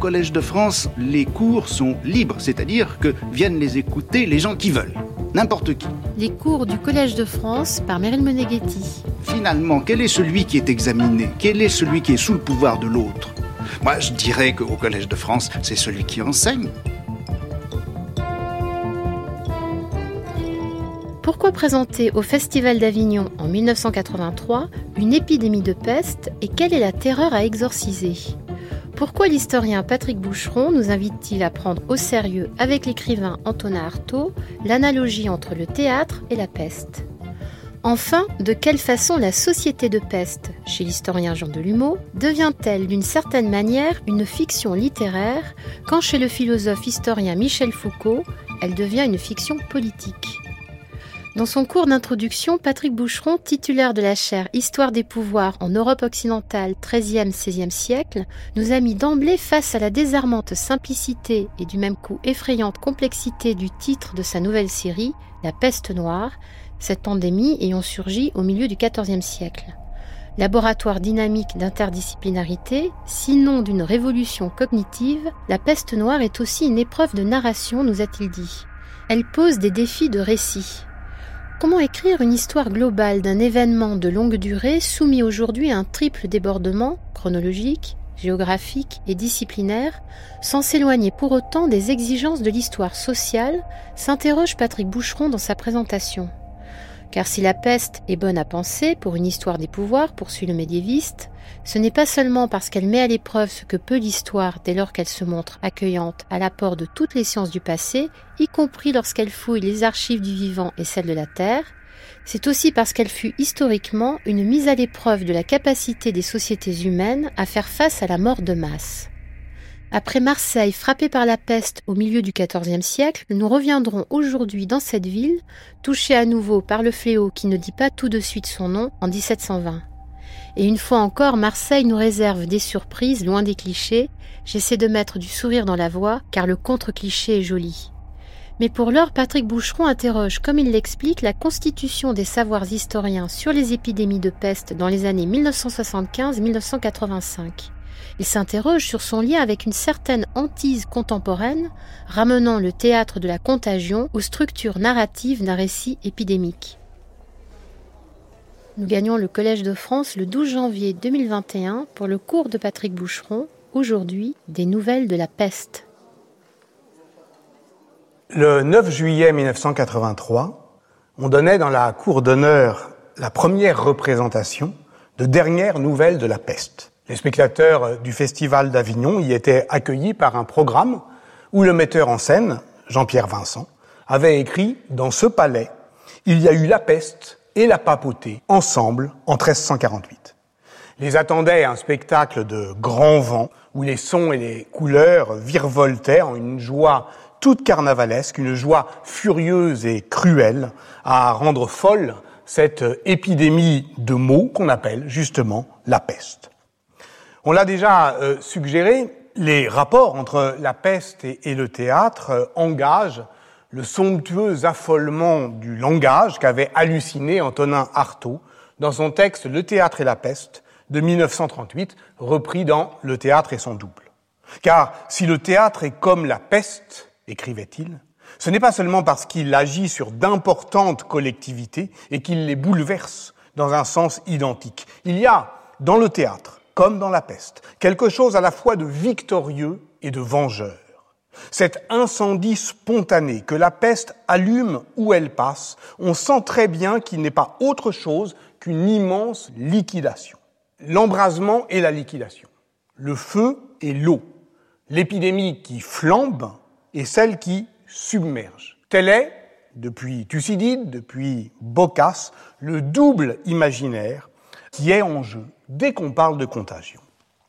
Collège de France, les cours sont libres, c'est-à-dire que viennent les écouter les gens qui veulent, n'importe qui. Les cours du Collège de France par Meryl Meneghetti. Finalement, quel est celui qui est examiné? Quel est celui qui est sous le pouvoir de l'autre? Moi, je dirais qu'au Collège de France, c'est celui qui enseigne. Pourquoi présenter au Festival d'Avignon en 1983 une épidémie de peste et quelle est la terreur à exorciser? Pourquoi l'historien Patrick Boucheron nous invite-t-il à prendre au sérieux avec l'écrivain Antonin Artaud l'analogie entre le théâtre et la peste? Enfin, de quelle façon la société de peste, chez l'historien Jean Delumeau, devient-elle d'une certaine manière une fiction littéraire quand chez le philosophe historien Michel Foucault, elle devient une fiction politique? Dans son cours d'introduction, Patrick Boucheron, titulaire de la chaire Histoire des pouvoirs en Europe occidentale 13e-16e siècle, nous a mis d'emblée face à la désarmante simplicité et du même coup effrayante complexité du titre de sa nouvelle série, La peste noire, cette pandémie ayant surgi au milieu du XIVe siècle. Laboratoire dynamique d'interdisciplinarité, sinon d'une révolution cognitive, la peste noire est aussi une épreuve de narration, nous a-t-il dit. Elle pose des défis de récit, Comment écrire une histoire globale d'un événement de longue durée soumis aujourd'hui à un triple débordement chronologique, géographique et disciplinaire, sans s'éloigner pour autant des exigences de l'histoire sociale, s'interroge Patrick Boucheron dans sa présentation. Car si la peste est bonne à penser pour une histoire des pouvoirs, poursuit le médiéviste, ce n'est pas seulement parce qu'elle met à l'épreuve ce que peut l'histoire dès lors qu'elle se montre accueillante à l'apport de toutes les sciences du passé, y compris lorsqu'elle fouille les archives du vivant et celles de la Terre, c'est aussi parce qu'elle fut historiquement une mise à l'épreuve de la capacité des sociétés humaines à faire face à la mort de masse. Après Marseille frappée par la peste au milieu du XIVe siècle, nous reviendrons aujourd'hui dans cette ville, touchée à nouveau par le fléau qui ne dit pas tout de suite son nom, en 1720. Et une fois encore, Marseille nous réserve des surprises loin des clichés. J'essaie de mettre du sourire dans la voix, car le contre-cliché est joli. Mais pour l'heure, Patrick Boucheron interroge, comme il l'explique, la constitution des savoirs historiens sur les épidémies de peste dans les années 1975-1985. Il s'interroge sur son lien avec une certaine hantise contemporaine, ramenant le théâtre de la contagion aux structures narratives d'un récit épidémique. Nous gagnons le Collège de France le 12 janvier 2021 pour le cours de Patrick Boucheron, aujourd'hui des nouvelles de la peste. Le 9 juillet 1983, on donnait dans la cour d'honneur la première représentation de dernières nouvelles de la peste. Les spectateurs du Festival d'Avignon y étaient accueillis par un programme où le metteur en scène, Jean-Pierre Vincent, avait écrit Dans ce palais, il y a eu la peste et la papauté ensemble en 1348. Les attendait un spectacle de grand vent où les sons et les couleurs virevoltaient en une joie toute carnavalesque, une joie furieuse et cruelle à rendre folle cette épidémie de mots qu'on appelle justement la peste. On l'a déjà euh, suggéré, les rapports entre la peste et, le théâtre euh, engagent le somptueux affolement du langage qu'avait halluciné Antonin Artaud dans son texte Le théâtre et la peste de 1938, repris dans Le théâtre et son double. Car si le théâtre est comme la peste, écrivait-il, ce n'est pas seulement parce qu'il agit sur d'importantes collectivités et qu'il les bouleverse dans un sens identique. Il y a dans le théâtre, comme dans la peste, quelque chose à la fois de victorieux et de vengeur. Cet incendie spontané que la peste allume où elle passe, on sent très bien qu'il n'est pas autre chose qu'une immense liquidation. L'embrasement et la liquidation. Le feu et l'eau. L'épidémie qui flambe et celle qui submerge. Tel est, depuis Thucydide, depuis Boccace, le double imaginaire qui est en jeu dès qu'on parle de contagion.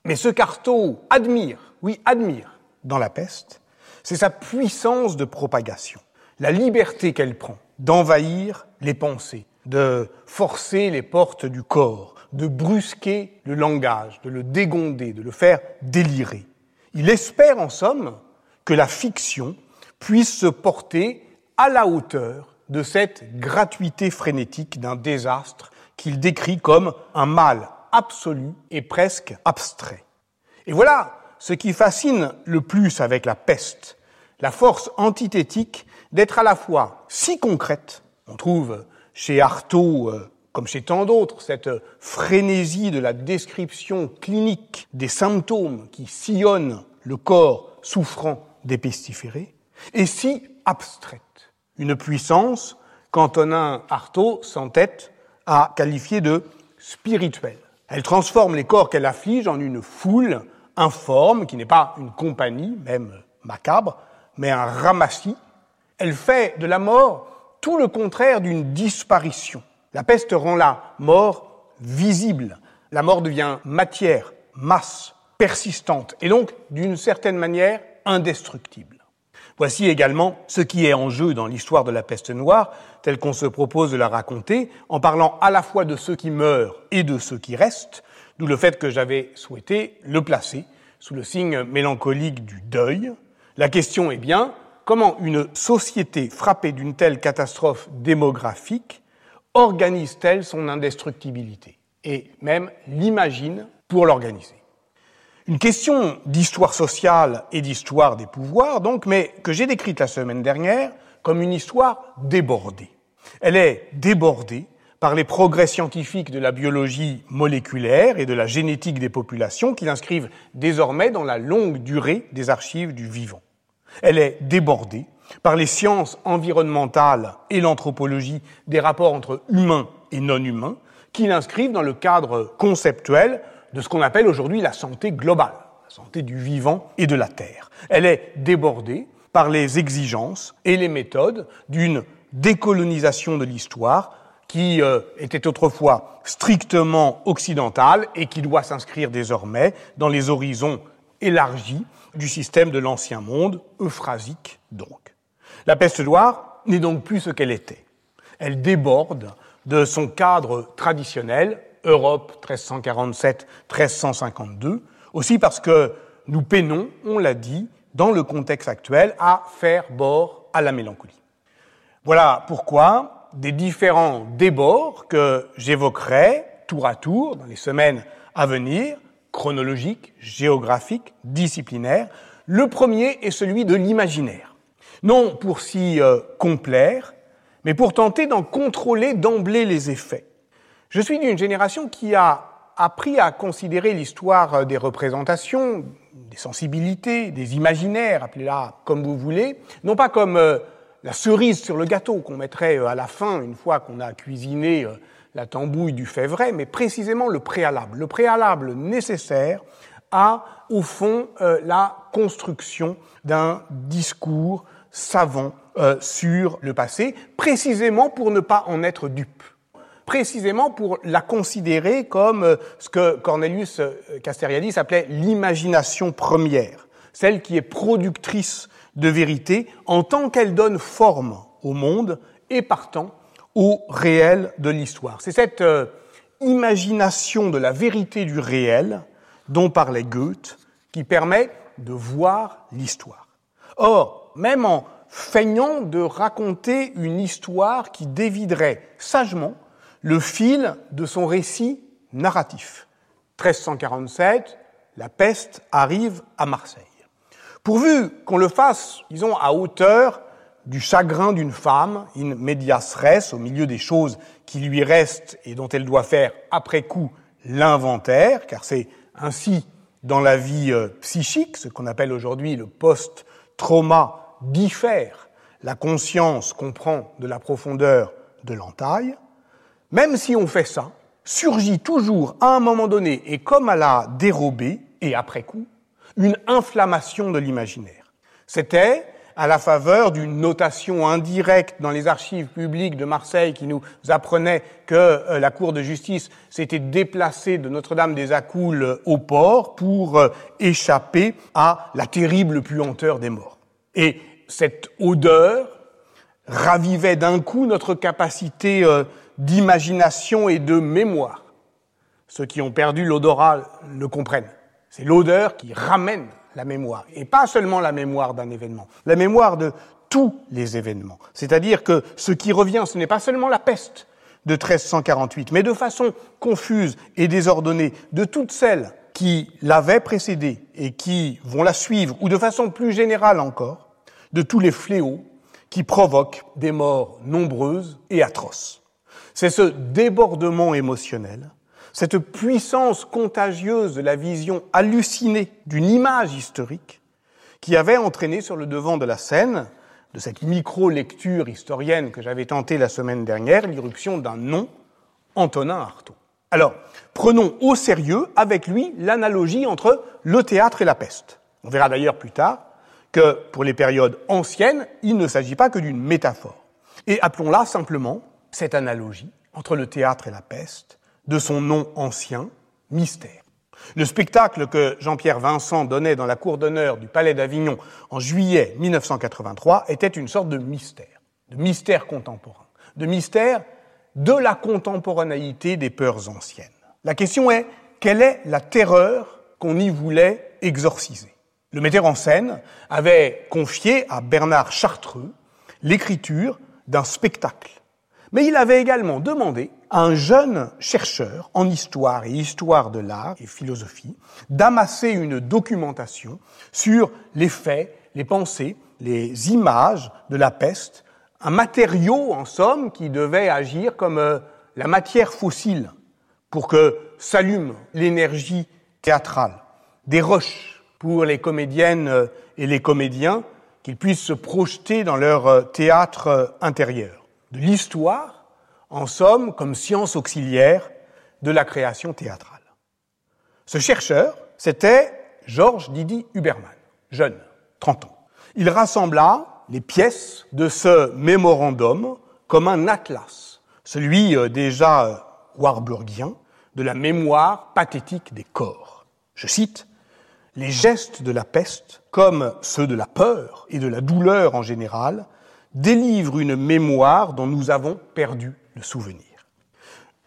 Mais ce qu'Artaud admire, oui, admire dans la peste, c'est sa puissance de propagation, la liberté qu'elle prend d'envahir les pensées, de forcer les portes du corps, de brusquer le langage, de le dégonder, de le faire délirer. Il espère en somme que la fiction puisse se porter à la hauteur de cette gratuité frénétique d'un désastre qu'il décrit comme un mal absolu et presque abstrait. Et voilà ce qui fascine le plus avec la peste, la force antithétique d'être à la fois si concrète, on trouve chez Artaud, euh, comme chez tant d'autres, cette frénésie de la description clinique des symptômes qui sillonnent le corps souffrant des pestiférés, et si abstraite. Une puissance qu'Antonin Artaud s'entête à qualifier de spirituelle. Elle transforme les corps qu'elle afflige en une foule informe, qui n'est pas une compagnie, même macabre, mais un ramassis. Elle fait de la mort tout le contraire d'une disparition. La peste rend la mort visible. La mort devient matière, masse, persistante, et donc, d'une certaine manière, indestructible. Voici également ce qui est en jeu dans l'histoire de la peste noire, telle qu'on se propose de la raconter, en parlant à la fois de ceux qui meurent et de ceux qui restent, d'où le fait que j'avais souhaité le placer sous le signe mélancolique du deuil. La question est bien, comment une société frappée d'une telle catastrophe démographique organise-t-elle son indestructibilité et même l'imagine pour l'organiser? Une question d'histoire sociale et d'histoire des pouvoirs, donc, mais que j'ai décrite la semaine dernière comme une histoire débordée. Elle est débordée par les progrès scientifiques de la biologie moléculaire et de la génétique des populations qui l'inscrivent désormais dans la longue durée des archives du vivant. Elle est débordée par les sciences environnementales et l'anthropologie des rapports entre humains et non humains qui l'inscrivent dans le cadre conceptuel de ce qu'on appelle aujourd'hui la santé globale, la santé du vivant et de la terre. Elle est débordée par les exigences et les méthodes d'une décolonisation de l'histoire qui euh, était autrefois strictement occidentale et qui doit s'inscrire désormais dans les horizons élargis du système de l'ancien monde, euphrasique donc. La peste noire n'est donc plus ce qu'elle était. Elle déborde de son cadre traditionnel Europe 1347-1352, aussi parce que nous peinons, on l'a dit, dans le contexte actuel, à faire bord à la mélancolie. Voilà pourquoi des différents débords que j'évoquerai tour à tour dans les semaines à venir, chronologiques, géographiques, disciplinaires. Le premier est celui de l'imaginaire. Non pour s'y euh, complaire, mais pour tenter d'en contrôler d'emblée les effets. Je suis d'une génération qui a appris à considérer l'histoire des représentations, des sensibilités, des imaginaires, appelez-la comme vous voulez, non pas comme euh, la cerise sur le gâteau qu'on mettrait euh, à la fin une fois qu'on a cuisiné euh, la tambouille du fait vrai, mais précisément le préalable, le préalable nécessaire à, au fond, la construction d'un discours savant sur le passé, précisément pour ne pas en être dupe précisément pour la considérer comme euh, ce que Cornelius euh, Casteriadis appelait l'imagination première, celle qui est productrice de vérité en tant qu'elle donne forme au monde et partant au réel de l'histoire. C'est cette euh, imagination de la vérité du réel dont parlait Goethe qui permet de voir l'histoire. Or, même en feignant de raconter une histoire qui déviderait sagement le fil de son récit narratif. 1347, la peste arrive à Marseille. Pourvu qu'on le fasse, disons, à hauteur du chagrin d'une femme, in medias res, au milieu des choses qui lui restent et dont elle doit faire après coup l'inventaire, car c'est ainsi dans la vie euh, psychique, ce qu'on appelle aujourd'hui le post-trauma diffère la conscience comprend de la profondeur de l'entaille, même si on fait ça, surgit toujours à un moment donné, et comme à la dérobée, et après coup, une inflammation de l'imaginaire. C'était à la faveur d'une notation indirecte dans les archives publiques de Marseille qui nous apprenait que euh, la Cour de justice s'était déplacée de Notre-Dame des Accoules au port pour euh, échapper à la terrible puanteur des morts. Et cette odeur ravivait d'un coup notre capacité euh, d'imagination et de mémoire. Ceux qui ont perdu l'odorat le comprennent. C'est l'odeur qui ramène la mémoire, et pas seulement la mémoire d'un événement, la mémoire de tous les événements. C'est-à-dire que ce qui revient, ce n'est pas seulement la peste de 1348, mais de façon confuse et désordonnée, de toutes celles qui l'avaient précédée et qui vont la suivre, ou de façon plus générale encore, de tous les fléaux qui provoquent des morts nombreuses et atroces. C'est ce débordement émotionnel, cette puissance contagieuse de la vision hallucinée d'une image historique qui avait entraîné sur le devant de la scène, de cette micro-lecture historienne que j'avais tentée la semaine dernière, l'irruption d'un nom, Antonin Artaud. Alors, prenons au sérieux avec lui l'analogie entre le théâtre et la peste. On verra d'ailleurs plus tard que pour les périodes anciennes, il ne s'agit pas que d'une métaphore. Et appelons-la simplement cette analogie entre le théâtre et la peste, de son nom ancien, mystère. Le spectacle que Jean-Pierre Vincent donnait dans la cour d'honneur du Palais d'Avignon en juillet 1983 était une sorte de mystère, de mystère contemporain, de mystère de la contemporanéité des peurs anciennes. La question est, quelle est la terreur qu'on y voulait exorciser? Le metteur en scène avait confié à Bernard Chartreux l'écriture d'un spectacle. Mais il avait également demandé à un jeune chercheur en histoire et histoire de l'art et philosophie d'amasser une documentation sur les faits, les pensées, les images de la peste un matériau, en somme, qui devait agir comme euh, la matière fossile pour que s'allume l'énergie théâtrale, des roches pour les comédiennes euh, et les comédiens, qu'ils puissent se projeter dans leur euh, théâtre intérieur, de l'histoire, en somme, comme science auxiliaire de la création théâtrale. Ce chercheur, c'était Georges Didi Huberman, jeune, 30 ans. Il rassembla les pièces de ce mémorandum comme un atlas, celui euh, déjà euh, warburgien de la mémoire pathétique des corps. Je cite, Les gestes de la peste, comme ceux de la peur et de la douleur en général, délivrent une mémoire dont nous avons perdu le souvenir.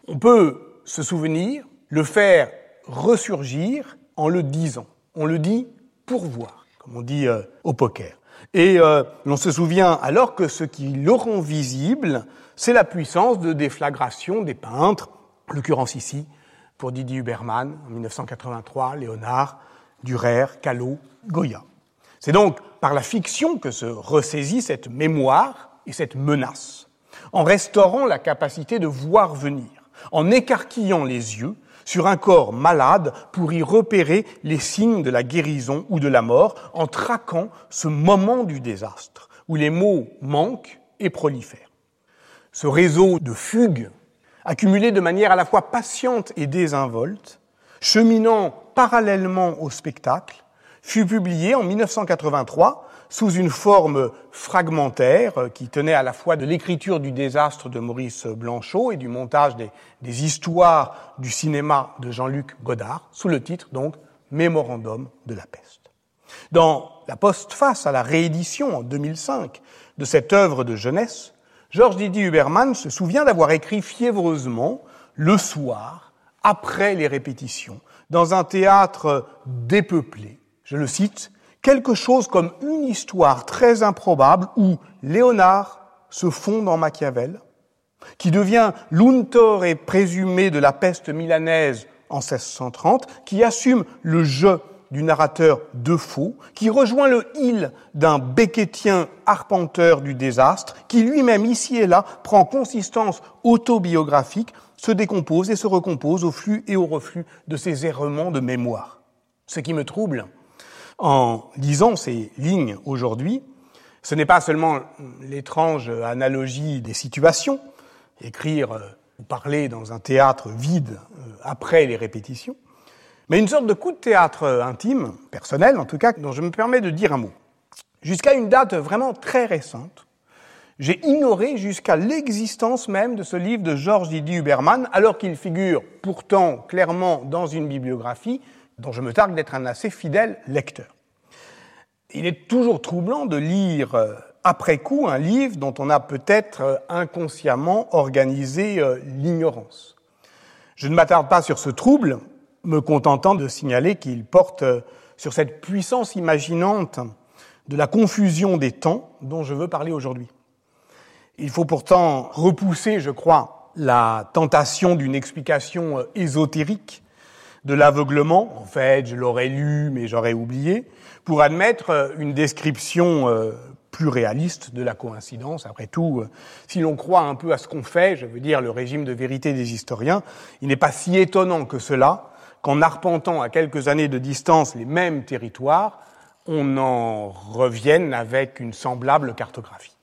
On peut se souvenir, le faire ressurgir en le disant. On le dit pour voir, comme on dit euh, au poker. Et euh, l'on se souvient alors que ce qui le rend visible, c'est la puissance de déflagration des peintres, en l'occurrence ici, pour Didier Huberman, en 1983, Léonard, Durer, Callot, Goya. C'est donc par la fiction que se ressaisit cette mémoire et cette menace, en restaurant la capacité de voir venir, en écarquillant les yeux sur un corps malade pour y repérer les signes de la guérison ou de la mort en traquant ce moment du désastre où les mots manquent et prolifèrent. Ce réseau de fugues, accumulé de manière à la fois patiente et désinvolte, cheminant parallèlement au spectacle, fut publié en 1983 sous une forme fragmentaire euh, qui tenait à la fois de l'écriture du désastre de Maurice Blanchot et du montage des, des histoires du cinéma de Jean-Luc Godard, sous le titre donc Mémorandum de la peste. Dans la postface à la réédition en 2005 de cette œuvre de jeunesse, Georges Didier Huberman se souvient d'avoir écrit fiévreusement le soir, après les répétitions, dans un théâtre dépeuplé, je le cite, quelque chose comme une histoire très improbable où Léonard se fond en Machiavel, qui devient l'untor et présumé de la peste milanaise en 1630, qui assume le jeu du narrateur de faux, qui rejoint le il d'un béquetien arpenteur du désastre, qui lui-même ici et là prend consistance autobiographique, se décompose et se recompose au flux et au reflux de ses errements de mémoire. Ce qui me trouble, en lisant ces lignes aujourd'hui, ce n'est pas seulement l'étrange analogie des situations, écrire euh, ou parler dans un théâtre vide euh, après les répétitions, mais une sorte de coup de théâtre intime, personnel en tout cas, dont je me permets de dire un mot. Jusqu'à une date vraiment très récente, j'ai ignoré jusqu'à l'existence même de ce livre de Georges Didier Huberman, alors qu'il figure pourtant clairement dans une bibliographie dont je me targue d'être un assez fidèle lecteur. Il est toujours troublant de lire euh, après coup un livre dont on a peut-être euh, inconsciemment organisé euh, l'ignorance. Je ne m'attarde pas sur ce trouble, me contentant de signaler qu'il porte sur cette puissance imaginante de la confusion des temps dont je veux parler aujourd'hui. Il faut pourtant repousser, je crois, la tentation d'une explication ésotérique de l'aveuglement, en fait, je l'aurais lu, mais j'aurais oublié, pour admettre euh, une description euh, plus réaliste de la coïncidence. Après tout, euh, si l'on croit un peu à ce qu'on fait, je veux dire le régime de vérité des historiens, il n'est pas si étonnant que cela qu'en arpentant à quelques années de distance les mêmes territoires, on en revienne avec une semblable cartographie.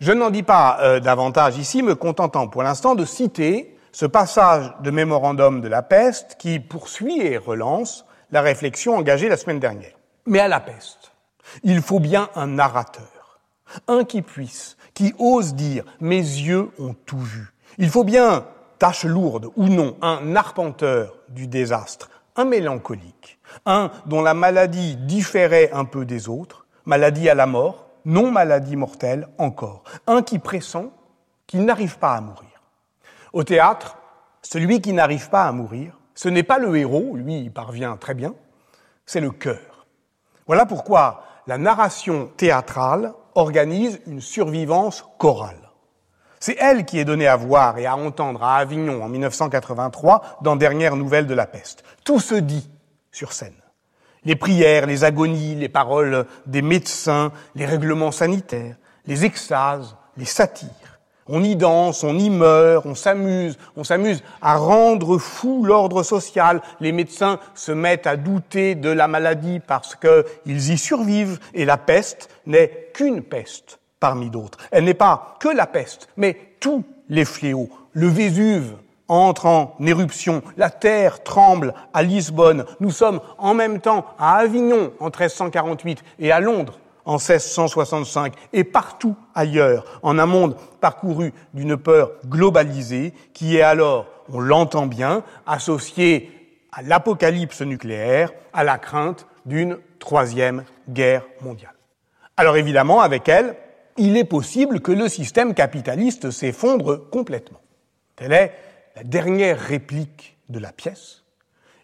Je n'en dis pas davantage ici, me contentant pour l'instant de citer ce passage de mémorandum de la peste qui poursuit et relance la réflexion engagée la semaine dernière. Mais à la peste, il faut bien un narrateur, un qui puisse, qui ose dire mes yeux ont tout vu. Il faut bien, tâche lourde ou non, un arpenteur du désastre, un mélancolique, un dont la maladie différait un peu des autres, maladie à la mort, non maladie mortelle encore, un qui pressent qu'il n'arrive pas à mourir. Au théâtre, celui qui n'arrive pas à mourir, ce n'est pas le héros, lui il parvient très bien, c'est le cœur. Voilà pourquoi la narration théâtrale organise une survivance chorale. C'est elle qui est donnée à voir et à entendre à Avignon en 1983 dans Dernière nouvelle de la peste. Tout se dit sur scène. Les prières, les agonies, les paroles des médecins, les règlements sanitaires, les extases, les satires. On y danse, on y meurt, on s'amuse, on s'amuse à rendre fou l'ordre social. Les médecins se mettent à douter de la maladie parce qu'ils y survivent et la peste n'est qu'une peste parmi d'autres. Elle n'est pas que la peste, mais tous les fléaux. Le Vésuve entre en éruption, la terre tremble à Lisbonne, nous sommes en même temps à Avignon en 1348 et à Londres en 1665 et partout ailleurs, en un monde parcouru d'une peur globalisée qui est alors, on l'entend bien, associée à l'apocalypse nucléaire, à la crainte d'une troisième guerre mondiale. Alors évidemment, avec elle, il est possible que le système capitaliste s'effondre complètement. Telle est la dernière réplique de la pièce,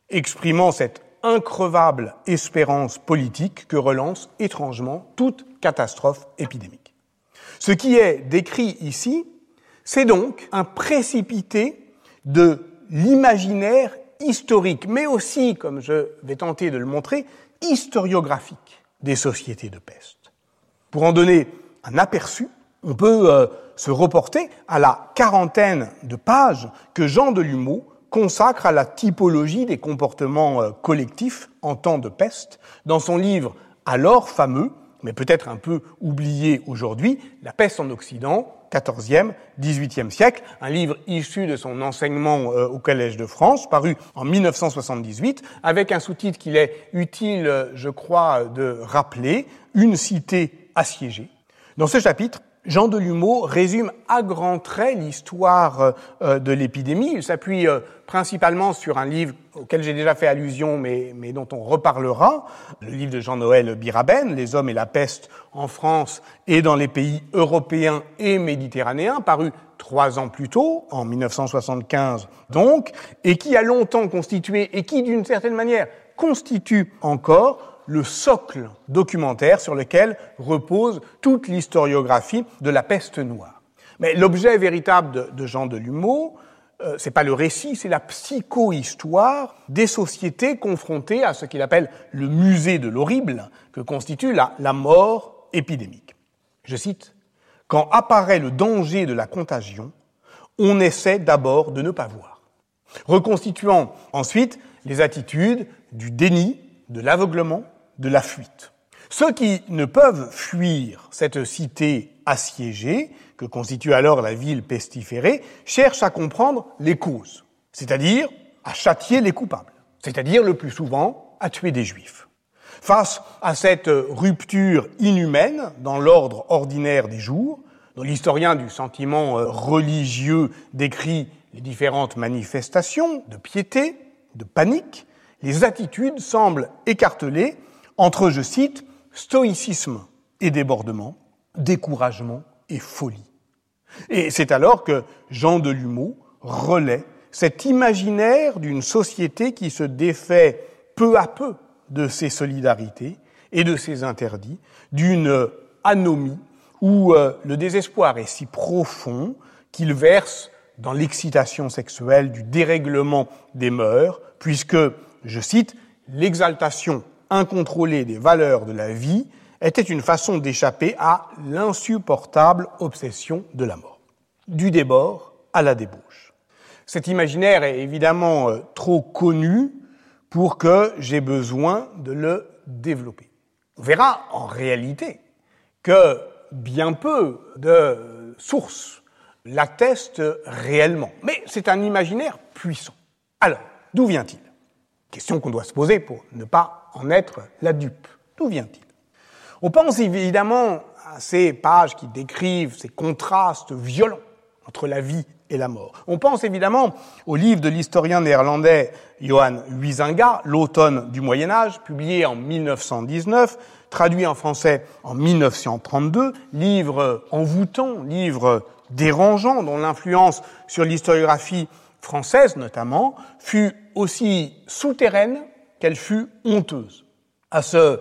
exprimant cette increvable espérance politique que relance étrangement toute catastrophe épidémique. Ce qui est décrit ici, c'est donc un précipité de l'imaginaire historique, mais aussi, comme je vais tenter de le montrer, historiographique des sociétés de peste. Pour en donner un aperçu, on peut euh, se reporter à la quarantaine de pages que Jean Delumeau consacre à la typologie des comportements euh, collectifs en temps de peste dans son livre alors fameux, mais peut-être un peu oublié aujourd'hui, La peste en Occident, 14e, 18e siècle, un livre issu de son enseignement euh, au Collège de France, paru en 1978, avec un sous-titre qu'il est utile, euh, je crois, de rappeler, Une cité assiégée. Dans ce chapitre, Jean Delumeau résume à grands traits l'histoire euh, de l'épidémie. Il s'appuie euh, principalement sur un livre auquel j'ai déjà fait allusion, mais, mais, dont on reparlera, le livre de Jean-Noël Biraben, Les hommes et la peste en France et dans les pays européens et méditerranéens, paru trois ans plus tôt, en 1975 donc, et qui a longtemps constitué, et qui d'une certaine manière constitue encore le socle documentaire sur lequel repose toute l'historiographie de la peste noire. Mais l'objet véritable de, Jean Delumeau, euh, c'est pas le récit, c'est la psychohistoire des sociétés confrontées à ce qu'il appelle le musée de l'horrible que constitue la, la mort épidémique. Je cite, Quand apparaît le danger de la contagion, on essaie d'abord de ne pas voir, reconstituant ensuite les attitudes du déni, de l'aveuglement, de la fuite. Ceux qui ne peuvent fuir cette cité assiégée, que constitue alors la ville pestiférée, cherchent à comprendre les causes, c'est-à-dire à châtier les coupables, c'est-à-dire le plus souvent à tuer des juifs. Face à cette rupture inhumaine dans l'ordre ordinaire des jours, dont l'historien du sentiment euh, religieux décrit les différentes manifestations de piété, de panique, les attitudes semblent écartelées entre, je cite, stoïcisme et débordement, découragement et folie. Et c'est alors que Jean Delumeau relaie cet imaginaire d'une société qui se défait peu à peu de ses solidarités et de ses interdits, d'une anomie où euh, le désespoir est si profond qu'il verse dans l'excitation sexuelle, du dérèglement des mœurs, puisque, je cite, l'exaltation incontrôlée des valeurs de la vie était une façon d'échapper à l'insupportable obsession de la mort. Du débord à la débauche. Cet imaginaire est évidemment euh, trop connu pour que j'ai besoin de le développer. On verra en réalité que bien peu de sources l'attestent réellement. Mais c'est un imaginaire puissant. Alors, d'où vient-il? Question qu'on doit se poser pour ne pas en être la dupe. D'où vient-il? On pense évidemment à ces pages qui décrivent ces contrastes violents entre la vie et la mort. On pense évidemment au livre de l'historien néerlandais Johan Huizinga, L'automne du Moyen Âge, publié en 1919, traduit en français en 1932, livre envoûtant, livre dérangeant, dont l'influence sur l'historiographie française notamment fut aussi souterraine qu'elle fut honteuse. À ce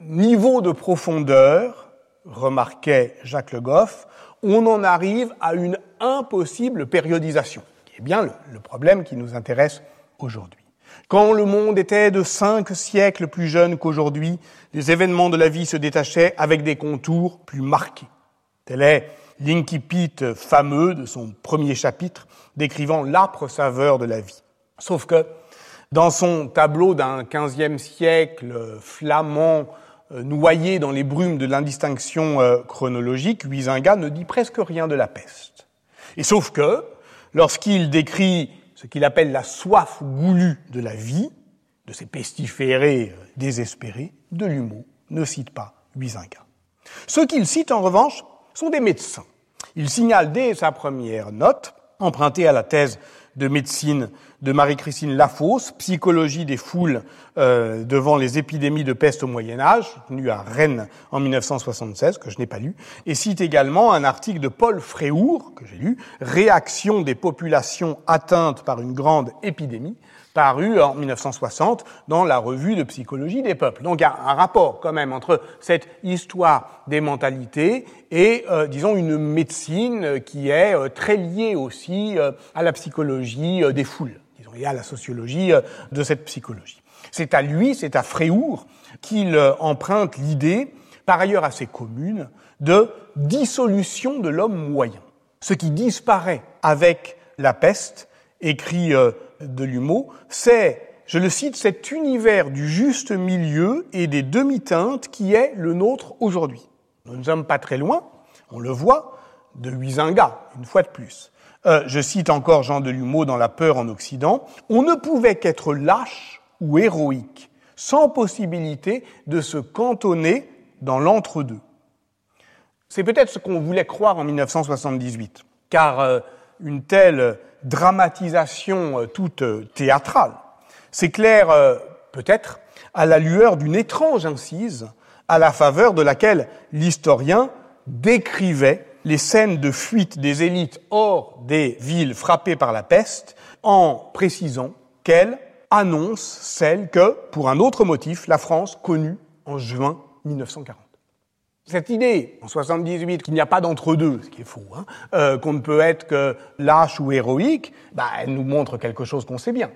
niveau de profondeur, remarquait Jacques Le Goff, on en arrive à une impossible périodisation, qui est bien le, problème qui nous intéresse aujourd'hui. Quand le monde était de cinq siècles plus jeune qu'aujourd'hui, les événements de la vie se détachaient avec des contours plus marqués. Tel est l'incipit fameux de son premier chapitre décrivant l'âpre saveur de la vie. Sauf que dans son tableau d'un quinzième siècle flamand euh, noyé dans les brumes de l'indistinction euh, chronologique, Huizinga ne dit presque rien de la peste. Et sauf que, lorsqu'il décrit ce qu'il appelle la soif goulue de la vie, de ces pestiférés euh, désespérés, de ne cite pas Huizinga. Ceux qu'il cite, en revanche, sont des médecins. Il signale dès sa première note, empruntée à la thèse de médecine de Marie-Christine Lafosse, Psychologie des foules euh, devant les épidémies de peste au Moyen Âge, tenue à Rennes en 1976, que je n'ai pas lu, et cite également un article de Paul Fréhour, que j'ai lu, Réaction des populations atteintes par une grande épidémie, paru en 1960 dans la revue de psychologie des peuples. Donc il y a un rapport quand même entre cette histoire des mentalités et, euh, disons, une médecine qui est euh, très liée aussi euh, à la psychologie des foules, disons, et à la sociologie de cette psychologie. C'est à lui, c'est à Fréhour qu'il emprunte l'idée, par ailleurs assez commune, de dissolution de l'homme moyen. Ce qui disparaît avec la peste, écrit de l'humour, c'est, je le cite, cet univers du juste milieu et des demi-teintes qui est le nôtre aujourd'hui. Nous ne sommes pas très loin, on le voit, de Huizinga, une fois de plus. Euh, je cite encore Jean Delumeau dans La peur en Occident. On ne pouvait qu'être lâche ou héroïque, sans possibilité de se cantonner dans l'entre-deux. C'est peut-être ce qu'on voulait croire en 1978, car euh, une telle dramatisation euh, toute euh, théâtrale s'éclaire euh, peut-être à la lueur d'une étrange incise à la faveur de laquelle l'historien décrivait les scènes de fuite des élites hors des villes frappées par la peste en précisant qu'elle annonce celle que, pour un autre motif, la France connut en juin 1940. Cette idée, en 78, qu'il n'y a pas d'entre-deux, ce qui est faux, hein, euh, qu'on ne peut être que lâche ou héroïque, bah, elle nous montre quelque chose qu'on sait bien.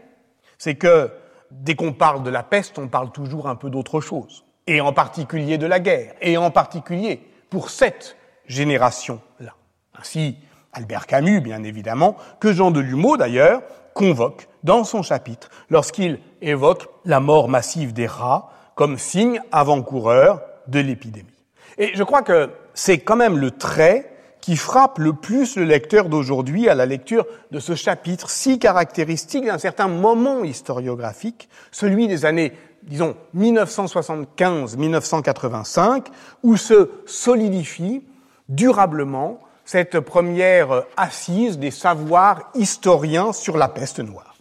C'est que dès qu'on parle de la peste, on parle toujours un peu d'autre chose. Et en particulier de la guerre. Et en particulier pour cette génération-là. Ainsi, Albert Camus, bien évidemment, que Jean Delumeau, d'ailleurs, convoque dans son chapitre lorsqu'il évoque la mort massive des rats comme signe avant-coureur de l'épidémie. Et je crois que c'est quand même le trait qui frappe le plus le lecteur d'aujourd'hui à la lecture de ce chapitre si caractéristique d'un certain moment historiographique, celui des années, disons, 1975-1985, où se solidifie durablement cette première assise des savoirs historiens sur la peste noire.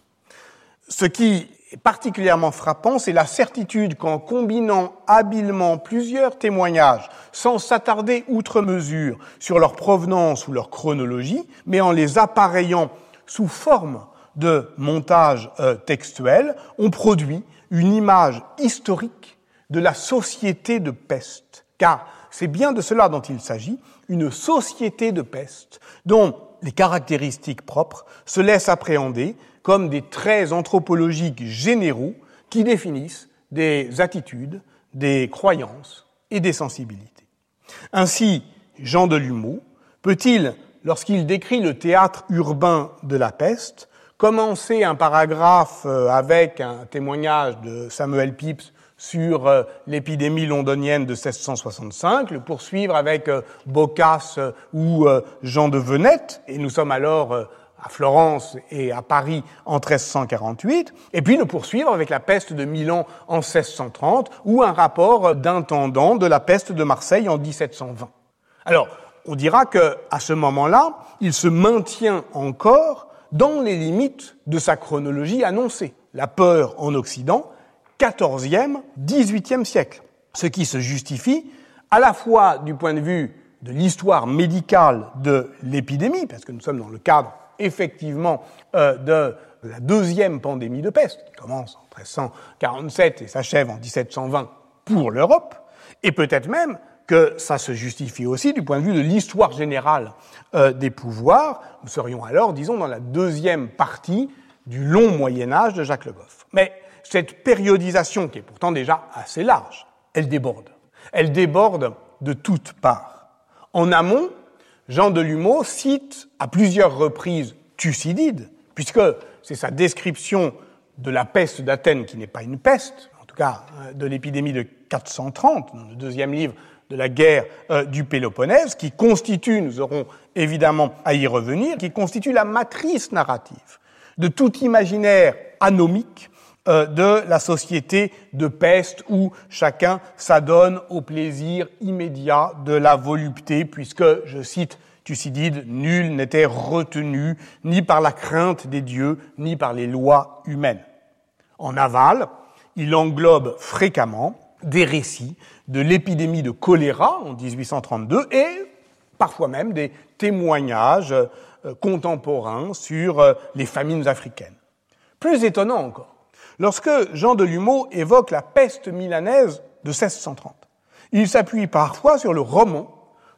Ce qui particulièrement frappant, c'est la certitude qu'en combinant habilement plusieurs témoignages, sans s'attarder outre mesure sur leur provenance ou leur chronologie, mais en les appareillant sous forme de montage euh, textuel, on produit une image historique de la société de peste. Car c'est bien de cela dont il s'agit, une société de peste, dont les caractéristiques propres se laissent appréhender comme des traits anthropologiques généraux qui définissent des attitudes, des croyances et des sensibilités. Ainsi, Jean Delumeau peut-il, lorsqu'il décrit le théâtre urbain de la peste, commencer un paragraphe euh, avec un témoignage de Samuel Pepys sur euh, l'épidémie londonienne de 1665, le poursuivre avec euh, Boccace ou Jean de Venette, et nous sommes alors à Florence et à Paris en 1348, et puis le poursuivre avec la peste de Milan en 1630, ou un rapport d'intendant de la peste de Marseille en 1720. Alors, on dira que à ce moment-là, il se maintient encore dans les limites de sa chronologie annoncée. La peur en Occident, 14e, 18e siècle. Ce qui se justifie à la fois du point de vue de l'histoire médicale de l'épidémie, parce que nous sommes dans le cadre effectivement euh, de la deuxième pandémie de peste, qui commence en 1347 et s'achève en 1720 pour l'Europe, et peut-être même que ça se justifie aussi du point de vue de l'histoire générale euh, des pouvoirs. Nous serions alors, disons, dans la deuxième partie du long Moyen Âge de Jacques Le Goff. Mais cette périodisation, qui est pourtant déjà assez large, elle déborde. Elle déborde de toutes parts. En amont, Jean Delumeau cite à plusieurs reprises Thucydide, puisque c'est sa description de la peste d'Athènes qui n'est pas une peste, en tout cas euh, de l'épidémie de 430, dans le deuxième livre de la guerre euh, du Péloponnèse, qui constitue, nous aurons évidemment à y revenir, qui constitue la matrice narrative de tout imaginaire anomique euh, de la société de peste où chacun s'adonne au plaisir immédiat de la volupté, puisque, je cite Thucydide, nul n'était retenu ni par la crainte des dieux, ni par les lois humaines. En aval, il englobe fréquemment des récits de l'épidémie de choléra en 1832 et parfois même des témoignages euh, contemporains sur euh, les famines africaines. Plus étonnant encore, lorsque Jean de Lumeau évoque la peste milanaise de 1630, il s'appuie parfois sur le roman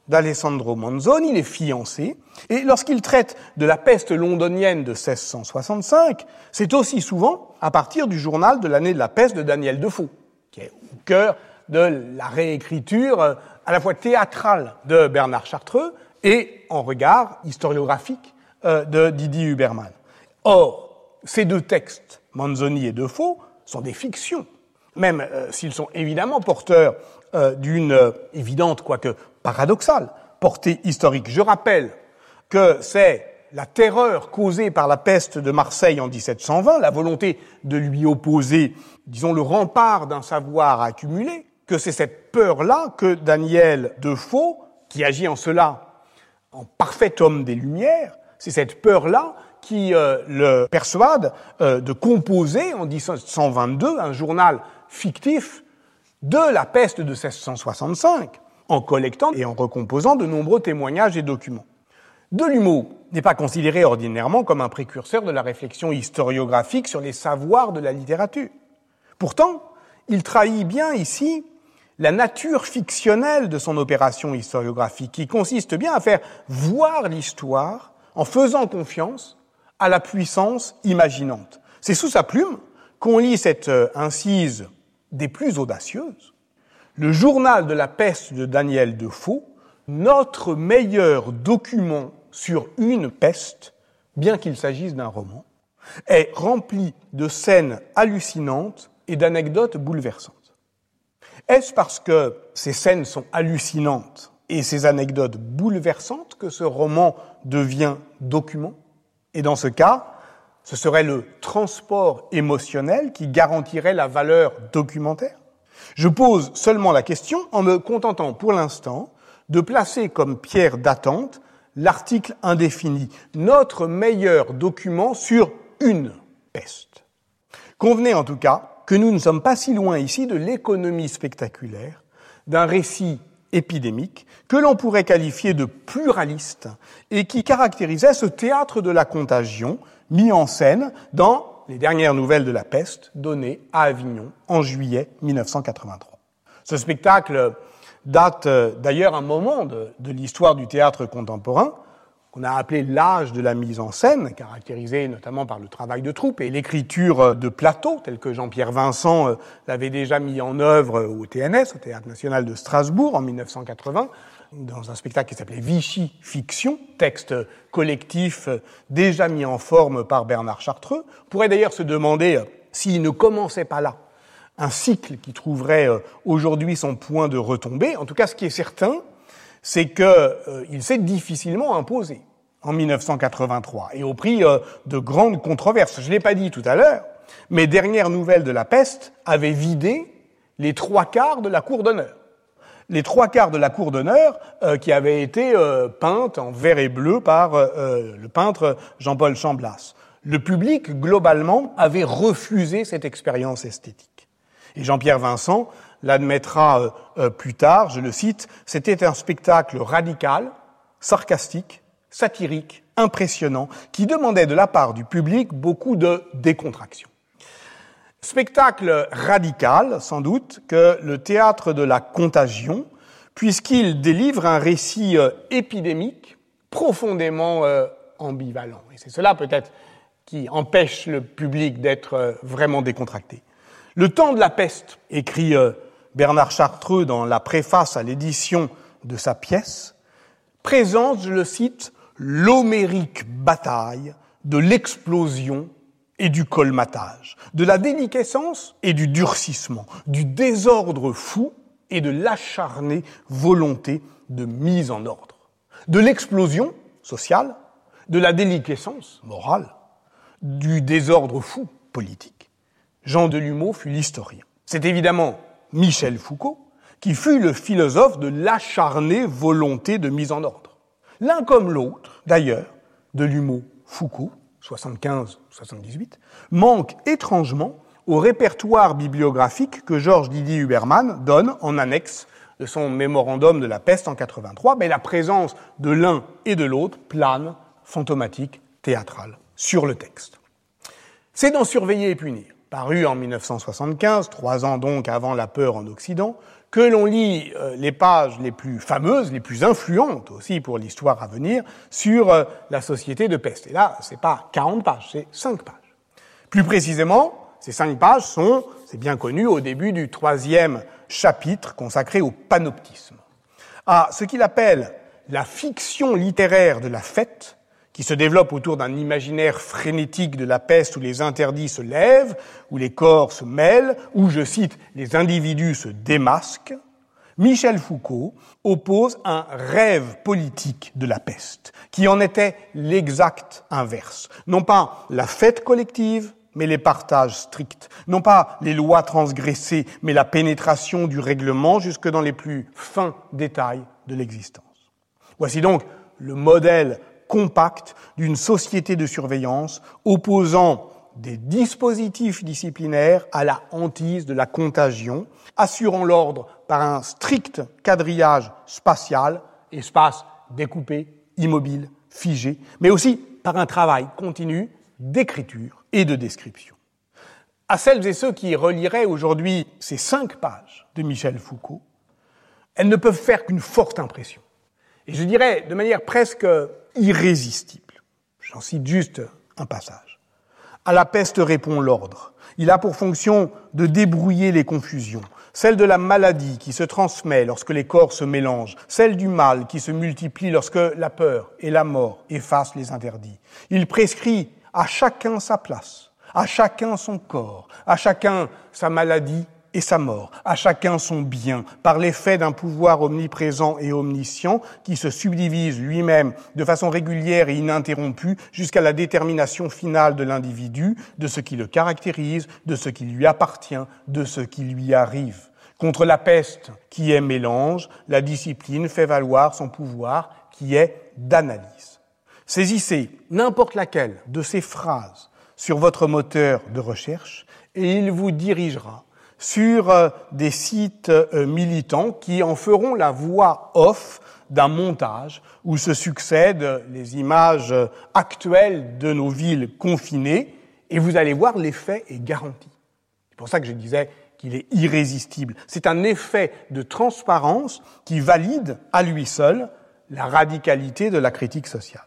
d'Alessandro Manzoni, les fiancés, et lorsqu'il traite de la peste londonienne de 1665, c'est aussi souvent à partir du journal de l'année de la peste de Daniel Defoe, qui est au cœur de la réécriture euh, à la fois théâtrale de Bernard Chartreux et en regard historiographique euh, de Didier Huberman. Or, ces deux textes, Manzoni et Defoe, sont des fictions, même euh, s'ils sont évidemment porteurs d'une évidente, quoique paradoxale, portée historique. Je rappelle que c'est la terreur causée par la peste de Marseille en 1720, la volonté de lui opposer, disons, le rempart d'un savoir accumulé, que c'est cette peur-là que Daniel Defoe, qui agit en cela en parfait homme des Lumières, c'est cette peur-là qui euh, le persuade euh, de composer en 1722 un journal fictif de la peste de 1665, en collectant et en recomposant de nombreux témoignages et documents. Delumeau n'est pas considéré ordinairement comme un précurseur de la réflexion historiographique sur les savoirs de la littérature. Pourtant, il trahit bien ici la nature fictionnelle de son opération historiographique, qui consiste bien à faire voir l'histoire en faisant confiance à la puissance imaginante. C'est sous sa plume qu'on lit cette euh, incise des plus audacieuses, le journal de la peste de Daniel Defoe, notre meilleur document sur une peste, bien qu'il s'agisse d'un roman, est rempli de scènes hallucinantes et d'anecdotes bouleversantes. Est-ce parce que ces scènes sont hallucinantes et ces anecdotes bouleversantes que ce roman devient document? Et dans ce cas, ce serait le transport émotionnel qui garantirait la valeur documentaire Je pose seulement la question en me contentant pour l'instant de placer comme pierre d'attente l'article indéfini, notre meilleur document sur une peste. Convenez en tout cas que nous ne sommes pas si loin ici de l'économie spectaculaire d'un récit épidémique que l'on pourrait qualifier de pluraliste et qui caractérisait ce théâtre de la contagion mis en scène dans les dernières nouvelles de la peste données à Avignon en juillet 1983. Ce spectacle date euh, d'ailleurs un moment de, de l'histoire du théâtre contemporain qu'on a appelé l'âge de la mise en scène, caractérisé notamment par le travail de troupe et l'écriture de plateaux, tel que Jean-Pierre Vincent euh, l'avait déjà mis en œuvre au TNS, au Théâtre national de Strasbourg, en 1980, dans un spectacle qui s'appelait Vichy Fiction, texte collectif euh, déjà mis en forme par Bernard Chartreux. On pourrait d'ailleurs se demander euh, s'il ne commençait pas là un cycle qui trouverait aujourd'hui son point de retombée. En tout cas, ce qui est certain, c'est qu'il euh, s'est difficilement imposé en 1983 et au prix euh, de grandes controverses. Je l'ai pas dit tout à l'heure, mais dernière nouvelle de la peste avait vidé les trois quarts de la cour d'honneur. Les trois quarts de la cour d'honneur euh, qui avait été peinte en vert et bleu par le peintre Jean-Paul Chamblas. Le public, globalement, avait refusé cette expérience esthétique. Et Jean-Pierre Vincent l'admettra euh, euh, plus tard, je le cite, c'était un spectacle radical, sarcastique, satirique, impressionnant, qui demandait de la part du public beaucoup de décontraction. Spectacle radical, sans doute, que le théâtre de la contagion, puisqu'il délivre un récit euh, épidémique profondément ambivalent. Et c'est cela peut-être qui empêche le public d'être vraiment décontracté. Le temps de la peste, écrit Bernard Chartreux, dans la préface à l'édition de sa pièce, présente, je le cite, l'homérique bataille de l'explosion et du colmatage, de la déliquescence et du durcissement, du désordre fou et de l'acharnée volonté de mise en ordre, de l'explosion sociale, de la déliquescence morale, du désordre fou politique. Jean Delumeau fut l'historien. C'est évidemment Michel Foucault, qui fut le philosophe de l'acharnée volonté de mise en ordre. L'un comme l'autre, d'ailleurs, de l'humour Foucault, 75-78, manque étrangement au répertoire bibliographique que Georges Didier Huberman donne en annexe de son mémorandum de la peste en 83, mais la présence de l'un et de l'autre plane, fantomatique, théâtrale, sur le texte. C'est d'en surveiller et punir paru en 1975, trois ans donc avant La peur en Occident, que l'on lit euh, les pages les plus fameuses, les plus influentes aussi pour l'histoire à venir, sur euh, la société de peste. Et là, c'est pas 40 pages, c'est 5 pages. Plus précisément, ces 5 pages sont, c'est bien connu, au début du troisième chapitre consacré au panoptisme, à ce qu'il appelle la fiction littéraire de la fête, qui se développe autour d'un imaginaire frénétique de la peste où les interdits se lèvent, où les corps se mêlent, où, je cite, les individus se démasquent, Michel Foucault oppose un rêve politique de la peste, qui en était l'exact inverse. Non pas la fête collective, mais les partages stricts. Non pas les lois transgressées, mais la pénétration du règlement jusque dans les plus fins détails de l'existence. Voici donc le modèle compact d'une société de surveillance opposant des dispositifs disciplinaires à la hantise de la contagion, assurant l'ordre par un strict quadrillage spatial, espace découpé, immobile, figé, mais aussi par un travail continu d'écriture et de description. À celles et ceux qui reliraient aujourd'hui ces cinq pages de Michel Foucault, elles ne peuvent faire qu'une forte impression. Et je dirais de manière presque irrésistible. J'en cite juste un passage. À la peste répond l'ordre. Il a pour fonction de débrouiller les confusions, celle de la maladie qui se transmet lorsque les corps se mélangent, celle du mal qui se multiplie lorsque la peur et la mort effacent les interdits. Il prescrit à chacun sa place, à chacun son corps, à chacun sa maladie et sa mort, à chacun son bien, par l'effet d'un pouvoir omniprésent et omniscient qui se subdivise lui-même de façon régulière et ininterrompue jusqu'à la détermination finale de l'individu, de ce qui le caractérise, de ce qui lui appartient, de ce qui lui arrive. Contre la peste qui est mélange, la discipline fait valoir son pouvoir qui est d'analyse. Saisissez n'importe laquelle de ces phrases sur votre moteur de recherche et il vous dirigera sur euh, des sites euh, militants qui en feront la voix off d'un montage où se succèdent les images euh, actuelles de nos villes confinées et vous allez voir l'effet est garanti. C'est pour ça que je disais qu'il est irrésistible. C'est un effet de transparence qui valide à lui seul la radicalité de la critique sociale.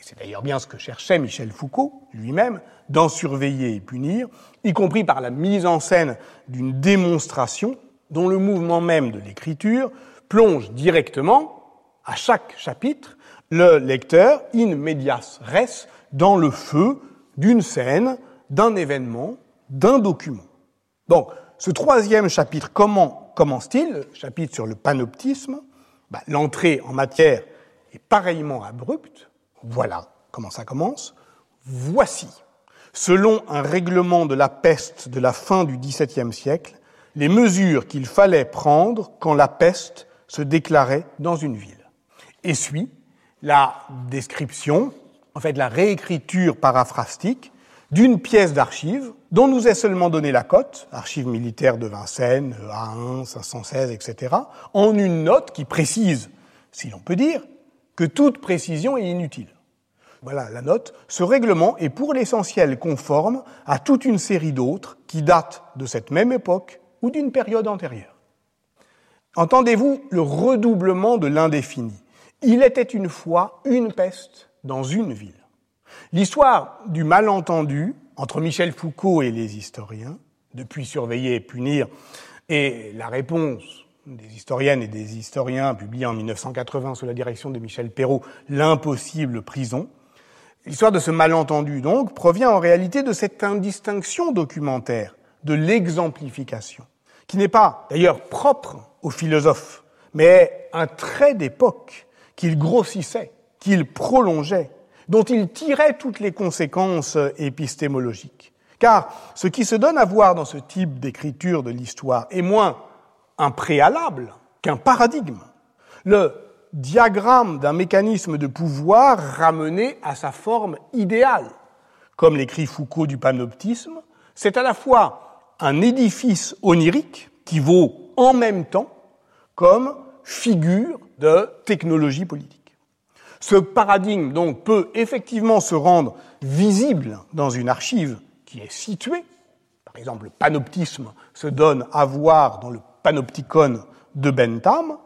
Et c'est d'ailleurs bien ce que cherchait Michel Foucault lui-même, d'en surveiller et punir, y compris par la mise en scène d'une démonstration dont le mouvement même de l'écriture plonge directement, à chaque chapitre, le lecteur in medias res dans le feu d'une scène, d'un événement, d'un document. Donc, ce troisième chapitre, comment commence-t-il chapitre sur le panoptisme. Bah, l'entrée en matière est pareillement abrupte. Voilà comment ça commence. Voici, selon un règlement de la peste de la fin du XVIIe siècle, les mesures qu'il fallait prendre quand la peste se déclarait dans une ville. Et suit la description, en fait la réécriture paraphrastique d'une pièce d'archives dont nous est seulement donné la cote, archives militaires de Vincennes, A1, 516, etc., en une note qui précise, si l'on peut dire, que toute précision est inutile. Voilà la note. Ce règlement est pour l'essentiel conforme à toute une série d'autres qui datent de cette même époque ou d'une période antérieure. Entendez-vous le redoublement de l'indéfini Il était une fois une peste dans une ville. L'histoire du malentendu entre Michel Foucault et les historiens, depuis surveiller et punir, et la réponse des historiennes et des historiens publiée en 1980 sous la direction de Michel Perrault, L'impossible prison. L'histoire de ce malentendu, donc, provient en réalité de cette indistinction documentaire, de l'exemplification, qui n'est pas d'ailleurs propre aux philosophes, mais un trait d'époque qu'il grossissait, qu'il prolongeait, dont il tirait toutes les conséquences épistémologiques. Car ce qui se donne à voir dans ce type d'écriture de l'histoire est moins un préalable qu'un paradigme. Le diagramme d'un mécanisme de pouvoir ramené à sa forme idéale. Comme l'écrit Foucault du panoptisme, c'est à la fois un édifice onirique qui vaut en même temps comme figure de technologie politique. Ce paradigme donc peut effectivement se rendre visible dans une archive qui est située. Par exemple, le panoptisme se donne à voir dans le panopticon de Bentham,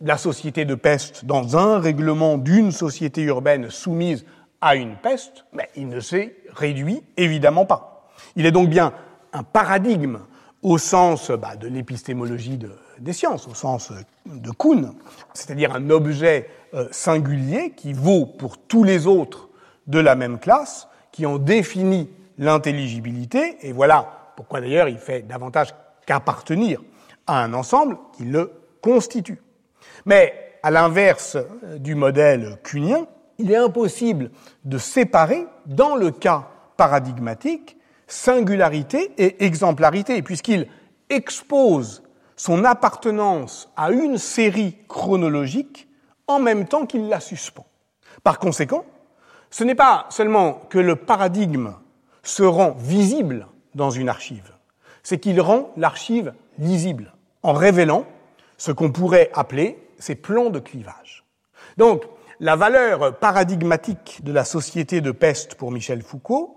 la société de peste dans un règlement d'une société urbaine soumise à une peste, mais il ne s'est réduit évidemment pas. Il est donc bien un paradigme au sens bah, de l'épistémologie des sciences, au sens de Kuhn, c'est-à-dire un objet euh, singulier qui vaut pour tous les autres de la même classe, qui en définit l'intelligibilité, et voilà pourquoi d'ailleurs il fait davantage qu'appartenir à un ensemble qui le constitue. Mais à l'inverse euh, du modèle cunien, il est impossible de séparer, dans le cas paradigmatique, singularité et exemplarité, puisqu'il expose son appartenance à une série chronologique en même temps qu'il la suspend. Par conséquent, ce n'est pas seulement que le paradigme se rend visible dans une archive, c'est qu'il rend l'archive lisible, en révélant ce qu'on pourrait appeler ses plans de clivage. Donc, la valeur paradigmatique de la société de peste pour Michel Foucault,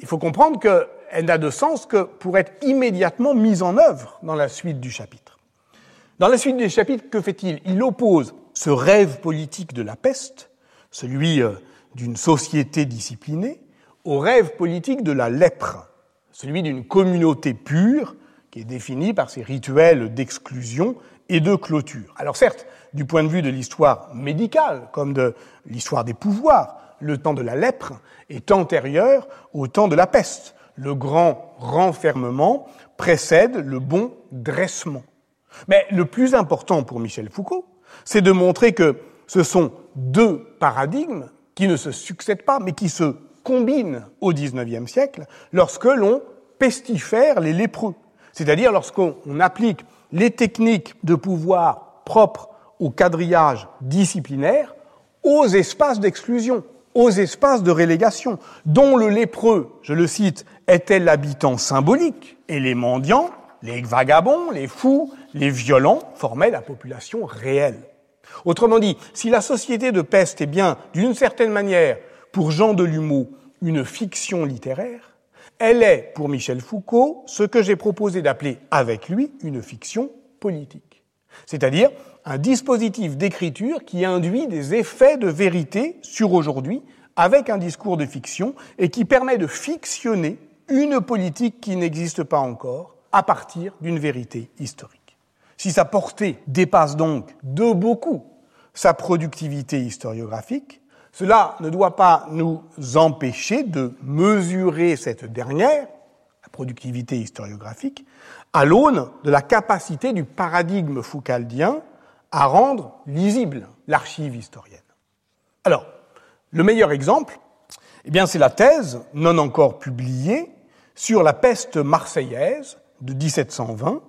il faut comprendre qu'elle n'a de sens que pour être immédiatement mise en œuvre dans la suite du chapitre. Dans la suite du chapitre, que fait-il? Il oppose ce rêve politique de la peste, celui euh, d'une société disciplinée, au rêve politique de la lèpre, celui d'une communauté pure qui est définie par ses rituels d'exclusion et de clôture. Alors certes, du point de vue de l'histoire médicale, comme de l'histoire des pouvoirs, le temps de la lèpre est antérieur au temps de la peste. Le grand renfermement précède le bon dressement. Mais le plus important pour Michel Foucault, c'est de montrer que ce sont deux paradigmes qui ne se succèdent pas, mais qui se combinent au XIXe siècle lorsque l'on pestifère les lépreux, c'est-à-dire lorsqu'on applique les techniques de pouvoir propres au quadrillage disciplinaire aux espaces d'exclusion, aux espaces de relégation, dont le lépreux, je le cite, était l'habitant symbolique, et les mendiants, les vagabonds, les fous, les violents formaient la population réelle. Autrement dit, si la société de peste est bien, d'une certaine manière, pour Jean Delumeau, une fiction littéraire, elle est, pour Michel Foucault, ce que j'ai proposé d'appeler avec lui une fiction politique. C'est-à-dire un dispositif d'écriture qui induit des effets de vérité sur aujourd'hui avec un discours de fiction et qui permet de fictionner une politique qui n'existe pas encore à partir d'une vérité historique. Si sa portée dépasse donc de beaucoup sa productivité historiographique, cela ne doit pas nous empêcher de mesurer cette dernière, la productivité historiographique, à l'aune de la capacité du paradigme foucaldien à rendre lisible l'archive historienne. Alors, le meilleur exemple, eh bien, c'est la thèse, non encore publiée, sur la peste marseillaise de 1720,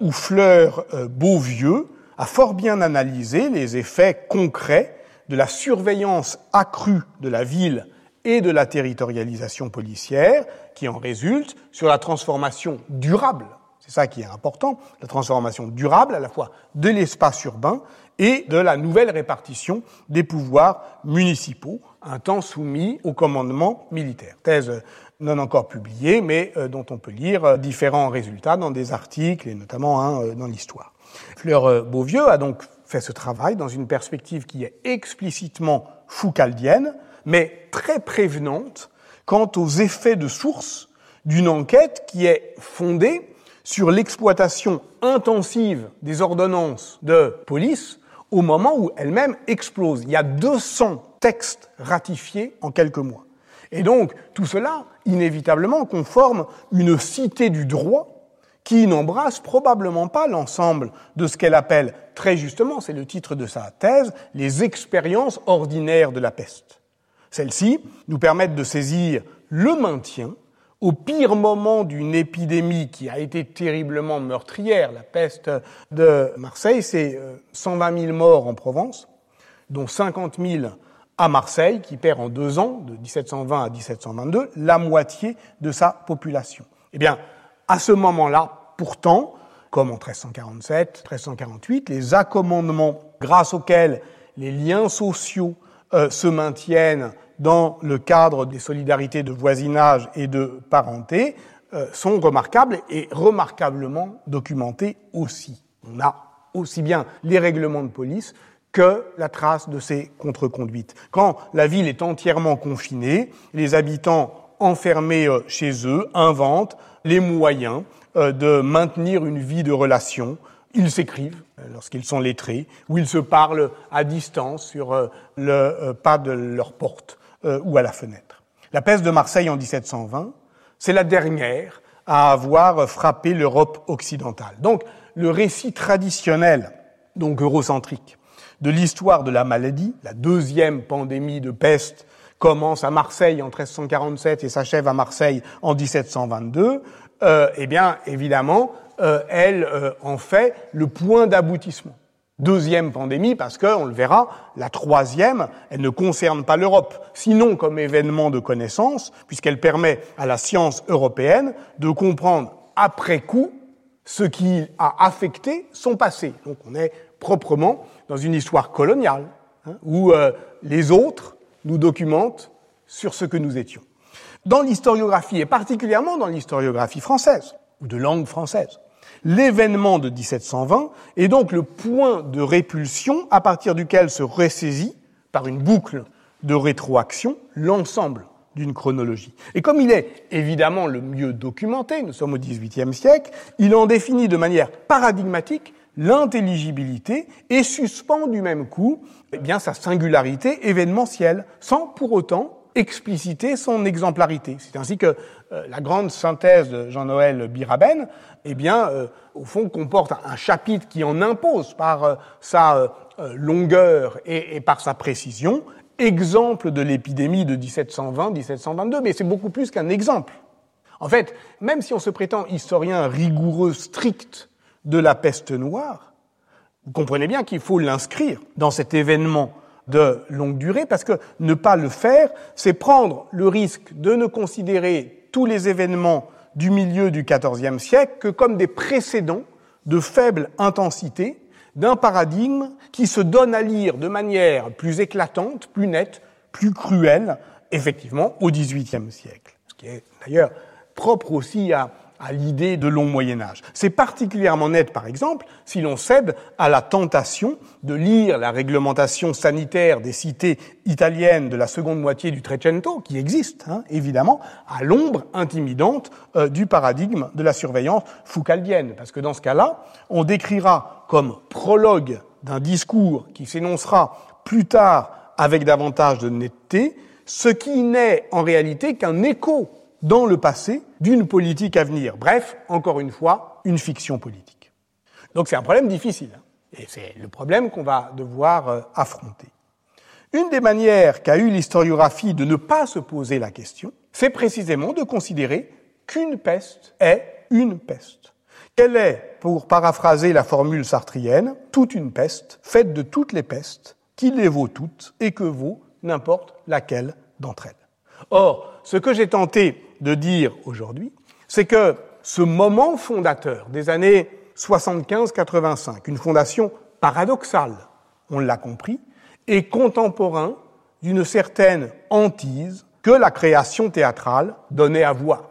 où Fleur euh, Beauvieux a fort bien analysé les effets concrets de la surveillance accrue de la ville et de la territorialisation policière qui en résulte sur la transformation durable, c'est ça qui est important, la transformation durable à la fois de l'espace urbain et de la nouvelle répartition des pouvoirs municipaux, un temps soumis au commandement militaire. Thèse non encore publiée, mais euh, dont on peut lire euh, différents résultats dans des articles et notamment euh, dans l'histoire. Fleur Beauvieux a donc fait ce travail dans une perspective qui est explicitement foucaldienne, mais très prévenante quant aux effets de source d'une enquête qui est fondée sur l'exploitation intensive des ordonnances de police au moment où elles-mêmes explosent. Il y a 200 textes ratifiés en quelques mois. Et donc, tout cela, inévitablement, conforme une cité du droit qui n'embrasse probablement pas l'ensemble de ce qu'elle appelle très justement, c'est le titre de sa thèse, les expériences ordinaires de la peste. Celles-ci nous permettent de saisir le maintien au pire moment d'une épidémie qui a été terriblement meurtrière, la peste de Marseille, c'est 120 euh, 000 morts en Provence, dont 50 000 à Marseille, qui perd en deux ans, de 1720 à 1722, la moitié de sa population. Eh bien, à ce moment-là, pourtant, comme en 1347, 1348, les accommodements grâce auxquels les liens sociaux euh, se maintiennent dans le cadre des solidarités de voisinage et de parenté euh, sont remarquables et remarquablement documentés aussi. On a aussi bien les règlements de police que la trace de ces contre-conduites. Quand la ville est entièrement confinée, les habitants enfermés euh, chez eux inventent les moyens euh, de maintenir une vie de relation. Ils s'écrivent euh, lorsqu'ils sont lettrés, ou ils se parlent à distance sur le pas de leur porte ou à la fenêtre. La peste de Marseille en 1720, c'est la dernière à avoir frappé l'Europe occidentale. Donc, le récit traditionnel, donc eurocentrique, de l'histoire de la maladie, la deuxième pandémie de peste commence à Marseille en 1347 et s'achève à Marseille en 1722, euh, eh bien, évidemment, euh, elle euh, en fait le point d'aboutissement. Deuxième pandémie, parce que, on le verra, la troisième, elle ne concerne pas l'Europe, sinon comme événement de connaissance, puisqu'elle permet à la science européenne de comprendre après coup ce qui a affecté son passé. Donc on est proprement dans une histoire coloniale, hein, où euh, les autres nous documentent sur ce que nous étions. Dans l'historiographie, et particulièrement dans l'historiographie française, ou de langue française, l'événement de 1720 est donc le point de répulsion à partir duquel se ressaisit, par une boucle de rétroaction, l'ensemble d'une chronologie. Et comme il est évidemment le mieux documenté, nous sommes au XVIIIe siècle, il en définit de manière paradigmatique l'intelligibilité et suspend du même coup eh bien, sa singularité événementielle, sans pour autant expliciter son exemplarité. C'est ainsi que euh, la grande synthèse de Jean-Noël Biraben, eh bien, euh, au fond, comporte un chapitre qui en impose par euh, sa longueur et, et, par sa précision, exemple de l'épidémie de 1720-1722, mais c'est beaucoup plus qu'un exemple. En fait, même si on se prétend historien rigoureux, strict de la peste noire, vous comprenez bien qu'il faut l'inscrire dans cet événement de longue durée, parce que ne pas le faire, c'est prendre le risque de ne considérer tous les événements du milieu du XIVe siècle que comme des précédents de faible intensité d'un paradigme qui se donne à lire de manière plus éclatante, plus nette, plus cruelle, effectivement, au XVIIIe siècle. Ce qui est d'ailleurs propre aussi à à l'idée de long Moyen Âge. C'est particulièrement net, par exemple, si l'on cède à la tentation de lire la réglementation sanitaire des cités italiennes de la seconde moitié du Trecento, qui existe, hein, évidemment, à l'ombre intimidante euh, du paradigme de la surveillance foucaldienne. Parce que dans ce cas-là, on décrira comme prologue d'un discours qui s'énoncera plus tard avec davantage de netteté, ce qui n'est en réalité qu'un écho dans le passé d'une politique à venir. Bref, encore une fois, une fiction politique. Donc c'est un problème difficile, hein, et c'est le problème qu'on va devoir euh, affronter. Une des manières qu'a eu l'historiographie de ne pas se poser la question, c'est précisément de considérer qu'une peste est une peste. Qu'elle est, pour paraphraser la formule sartrienne, toute une peste, faite de toutes les pestes, qui les vaut toutes et que vaut n'importe laquelle d'entre elles? Or, ce que j'ai tenté de dire aujourd'hui, c'est que ce moment fondateur des années 75-85, une fondation paradoxale, on l'a compris, est contemporain d'une certaine hantise que la création théâtrale donnait à voir.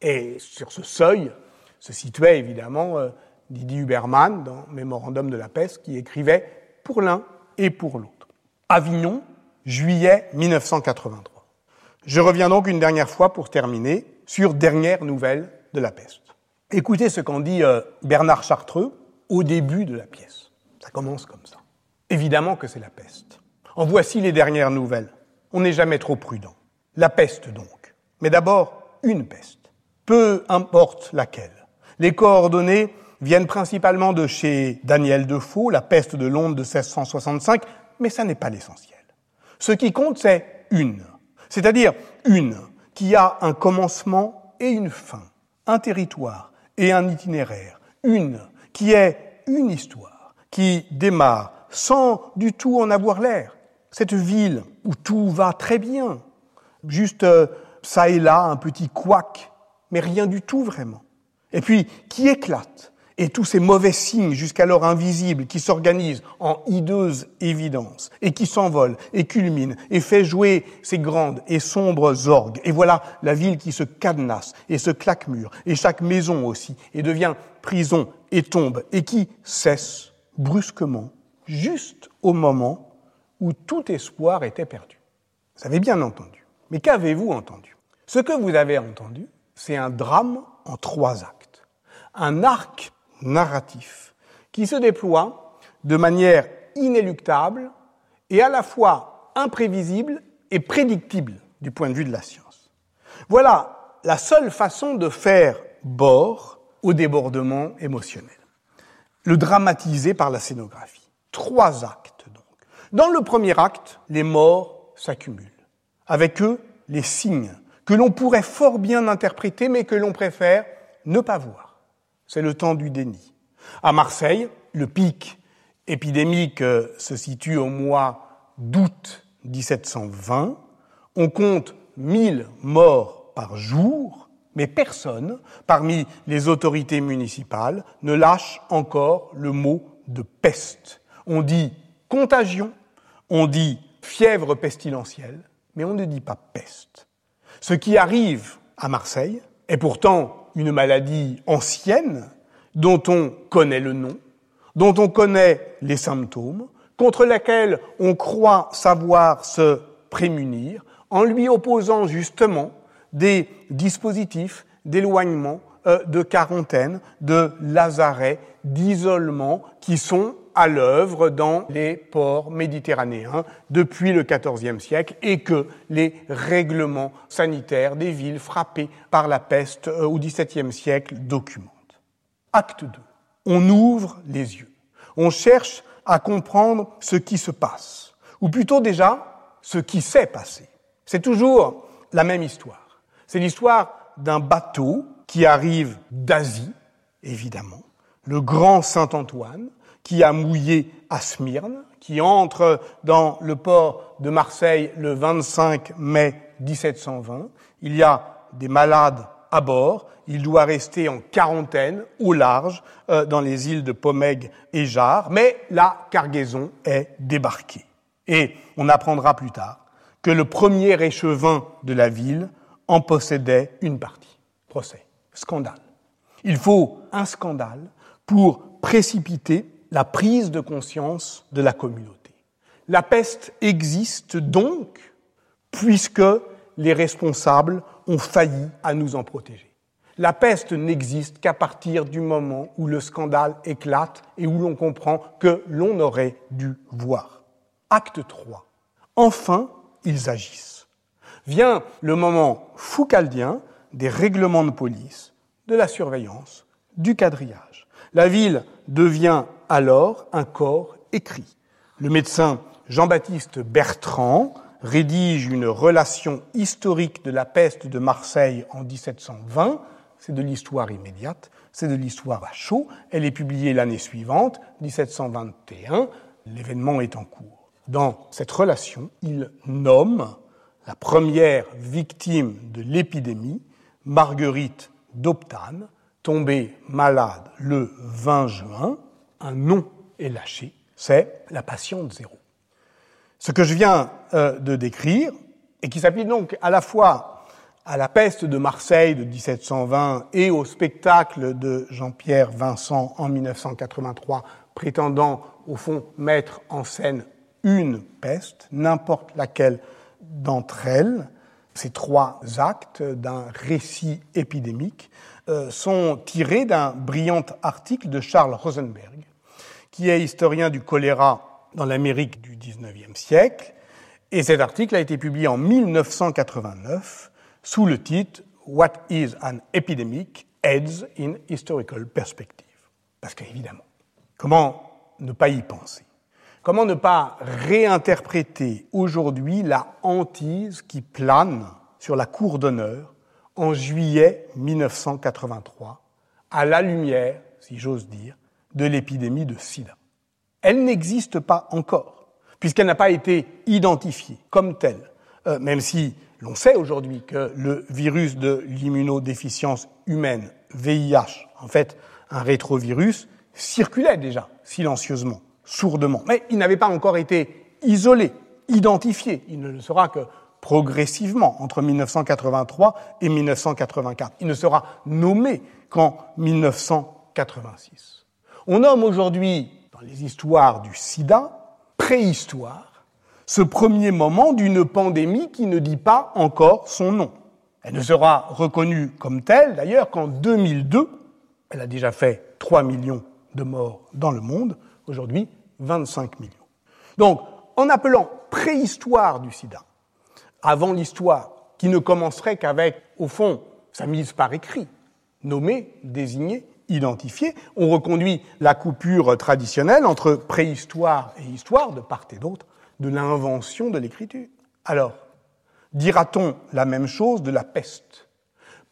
Et sur ce seuil se situait évidemment euh, Didier Huberman dans Mémorandum de la peste qui écrivait pour l'un et pour l'autre. Avignon, juillet 1983. Je reviens donc une dernière fois pour terminer sur dernière nouvelle de la peste. Écoutez ce qu'en dit euh, Bernard Chartreux au début de la pièce. Ça commence comme ça. Évidemment que c'est la peste. En voici les dernières nouvelles. On n'est jamais trop prudent. La peste donc. Mais d'abord, une peste. Peu importe laquelle. Les coordonnées viennent principalement de chez Daniel Defoe, La peste de Londres de 1665, mais ça n'est pas l'essentiel. Ce qui compte, c'est une, c'est-à-dire une qui a un commencement et une fin, un territoire et un itinéraire, une qui est une histoire, qui démarre sans du tout en avoir l'air. Cette ville où tout va très bien, juste euh, ça et là un petit couac, mais rien du tout vraiment. Et puis qui éclate et tous ces mauvais signes jusqu'alors invisibles qui s'organisent en hideuse évidence et qui s'envolent et culminent et fait jouer ces grandes et sombres orgues. Et voilà la ville qui se cadenasse et se claque-mur et chaque maison aussi et devient prison et tombe et qui cesse brusquement juste au moment où tout espoir était perdu. Vous avez bien entendu. Mais qu'avez-vous entendu? Ce que vous avez entendu, c'est un drame en trois actes. Un arc narratif qui se déploie de manière inéluctable et à la fois imprévisible et prédictible du point de vue de la science. Voilà la seule façon de faire bord au débordement émotionnel. Le dramatiser par la scénographie. Trois actes donc. Dans le premier acte, les morts s'accumulent. Avec eux, les signes que l'on pourrait fort bien interpréter mais que l'on préfère ne pas voir c'est le temps du déni. À Marseille, le pic épidémique euh, se situe au mois d'août 1720. On compte 1000 morts par jour, mais personne, parmi les autorités municipales, ne lâche encore le mot de peste. On dit contagion, on dit fièvre pestilentielle, mais on ne dit pas peste. Ce qui arrive à Marseille est pourtant une maladie ancienne dont on connaît le nom, dont on connaît les symptômes, contre laquelle on croit savoir se prémunir, en lui opposant justement des dispositifs d'éloignement, euh, de quarantaine, de lazaret, d'isolement qui sont à l'œuvre dans les ports méditerranéens depuis le XIVe siècle et que les règlements sanitaires des villes frappées par la peste euh, au XVIIe siècle documentent. Acte 2. On ouvre les yeux. On cherche à comprendre ce qui se passe, ou plutôt déjà ce qui s'est passé. C'est toujours la même histoire. C'est l'histoire d'un bateau qui arrive d'Asie, évidemment, le grand Saint-Antoine, qui a mouillé à Smyrne, qui entre dans le port de Marseille le 25 mai 1720. Il y a des malades à bord, il doit rester en quarantaine au large euh, dans les îles de Pomègue et Jarre, mais la cargaison est débarquée. Et on apprendra plus tard que le premier échevin de la ville en possédait une partie. Procès. Scandale. Il faut un scandale pour précipiter la prise de conscience de la communauté. La peste existe donc puisque les responsables ont failli à nous en protéger. La peste n'existe qu'à partir du moment où le scandale éclate et où l'on comprend que l'on aurait dû voir. Acte 3. Enfin, ils agissent. Vient le moment foucaldien des règlements de police, de la surveillance, du quadrillage. La ville devient alors un corps écrit. Le médecin Jean-Baptiste Bertrand rédige une relation historique de la peste de Marseille en 1720 c'est de l'histoire immédiate, c'est de l'histoire à chaud. Elle est publiée l'année suivante, 1721, l'événement est en cours. Dans cette relation, il nomme la première victime de l'épidémie, Marguerite d'Optane, tombée malade le 20 juin. Un nom est lâché, c'est la patiente zéro. Ce que je viens euh, de décrire, et qui s'applique donc à la fois à la peste de Marseille de 1720 et au spectacle de Jean-Pierre Vincent en 1983, prétendant au fond mettre en scène une peste, n'importe laquelle d'entre elles, ces trois actes d'un récit épidémique, euh, sont tirés d'un brillant article de Charles Rosenberg, qui est historien du choléra dans l'Amérique du XIXe siècle. Et cet article a été publié en 1989 sous le titre What is an epidemic? AIDS in Historical Perspective. Parce qu'évidemment, comment ne pas y penser? Comment ne pas réinterpréter aujourd'hui la hantise qui plane sur la cour d'honneur en juillet 1983, à la lumière, si j'ose dire, de l'épidémie de sida Elle n'existe pas encore, puisqu'elle n'a pas été identifiée comme telle, euh, même si l'on sait aujourd'hui que le virus de l'immunodéficience humaine, VIH, en fait un rétrovirus, circulait déjà silencieusement, sourdement, mais il n'avait pas encore été isolé, identifié. Il ne le sera que progressivement entre 1983 et 1984. Il ne sera nommé qu'en 1986. On nomme aujourd'hui, dans les histoires du sida, préhistoire ce premier moment d'une pandémie qui ne dit pas encore son nom. Elle ne sera reconnue comme telle, d'ailleurs, qu'en 2002. Elle a déjà fait 3 millions de morts dans le monde, aujourd'hui 25 millions. Donc, en appelant préhistoire du sida, avant l'histoire, qui ne commencerait qu'avec, au fond, sa mise par écrit, nommée, désignée, identifiée, on reconduit la coupure traditionnelle entre préhistoire et histoire de part et d'autre, de l'invention de l'écriture. Alors, dira-t-on la même chose de la peste?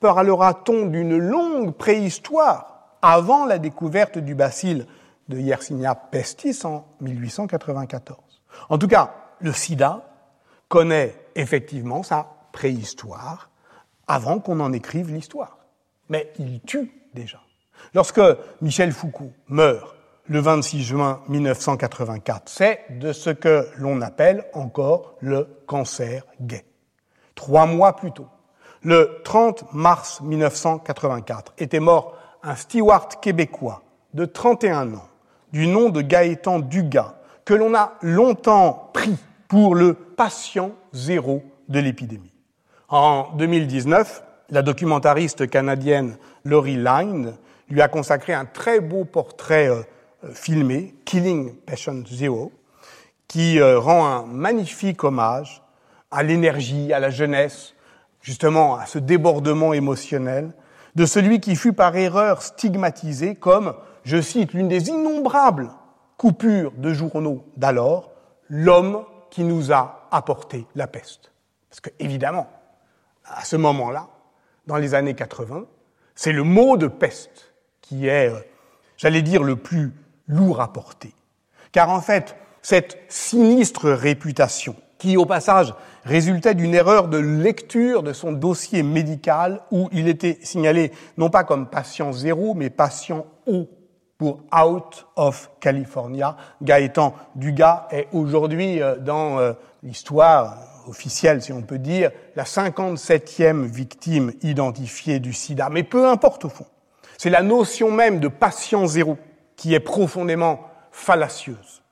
Parlera-t-on d'une longue préhistoire avant la découverte du bacille de Yersinia pestis en 1894 En tout cas, le sida connaît effectivement sa préhistoire avant qu'on en écrive l'histoire. Mais il tue déjà. Lorsque Michel Foucault meurt le 26 juin 1984. C'est de ce que l'on appelle encore le cancer gay. Trois mois plus tôt, le 30 mars 1984, était mort un steward québécois de 31 ans, du nom de Gaëtan Dugas, que l'on a longtemps pris pour le patient zéro de l'épidémie. En 2019, la documentariste canadienne Laurie Line lui a consacré un très beau portrait euh, euh, filmé, Killing Patient Zero, qui euh, rend un magnifique hommage à l'énergie, à la jeunesse, justement à ce débordement émotionnel de celui qui fut par erreur stigmatisé comme, je cite, l'une des innombrables coupures de journaux d'alors, l'homme qui nous a apporté la peste. Parce que, évidemment, à ce moment-là, dans les années 80, c'est le mot de peste qui est, euh, j'allais dire, le plus lourd à porter. Car en fait, cette sinistre réputation, qui au passage résultait d'une erreur de lecture de son dossier médical où il était signalé non pas comme patient zéro, mais patient O pour Out of California. Gaëtan Dugas est aujourd'hui euh, dans euh, l'histoire officielle, si on peut dire, la 57e victime identifiée du sida. Mais peu importe au fond. C'est la notion même de patient zéro qui est profondément fallacieuse.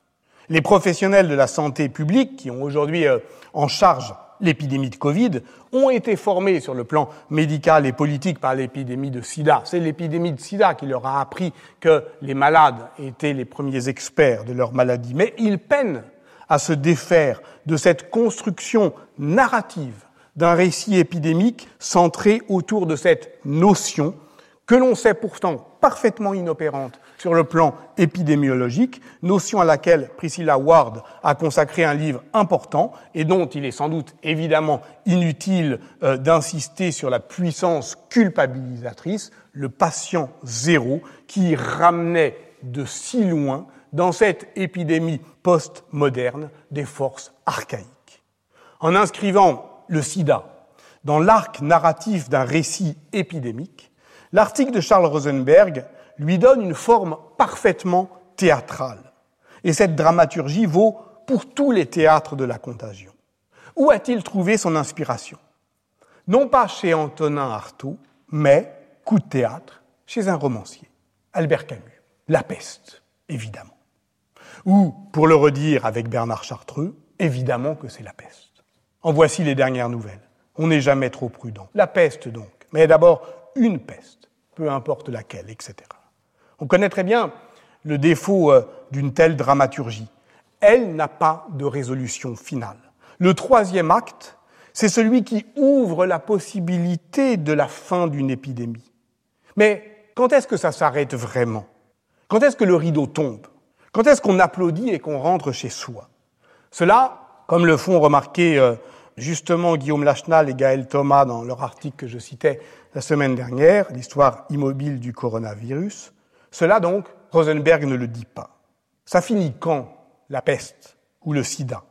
Les professionnels de la santé publique, qui ont aujourd'hui euh, en charge l'épidémie de Covid, ont été formés sur le plan médical et politique par l'épidémie de sida. C'est l'épidémie de sida qui leur a appris que les malades étaient les premiers experts de leur maladie. Mais ils peinent à se défaire de cette construction narrative d'un récit épidémique centré autour de cette notion que l'on sait pourtant parfaitement inopérante sur le plan épidémiologique, notion à laquelle Priscilla Ward a consacré un livre important et dont il est sans doute évidemment inutile euh, d'insister sur la puissance culpabilisatrice, le patient zéro qui ramenait de si loin dans cette épidémie post-moderne des forces archaïques. En inscrivant le sida dans l'arc narratif d'un récit épidémique, l'article de Charles Rosenberg lui donne une forme parfaitement théâtrale. Et cette dramaturgie vaut pour tous les théâtres de la contagion. Où a-t-il trouvé son inspiration? Non pas chez Antonin Artaud, mais, coup de théâtre, chez un romancier, Albert Camus. La peste, évidemment. Ou, pour le redire avec Bernard Chartreux, évidemment que c'est la peste. En voici les dernières nouvelles. On n'est jamais trop prudent. La peste donc, mais d'abord une peste, peu importe laquelle, etc. On connaît très bien le défaut euh, d'une telle dramaturgie. Elle n'a pas de résolution finale. Le troisième acte, c'est celui qui ouvre la possibilité de la fin d'une épidémie. Mais quand est-ce que ça s'arrête vraiment? Quand est-ce que le rideau tombe? Quand est-ce qu'on applaudit et qu'on rentre chez soi? Cela, comme le font remarquer euh, justement Guillaume Lachenal et Gaël Thomas dans leur article que je citais la semaine dernière, l'histoire immobile du coronavirus, cela donc, Rosenberg ne le dit pas. Ça finit quand la peste ou le sida?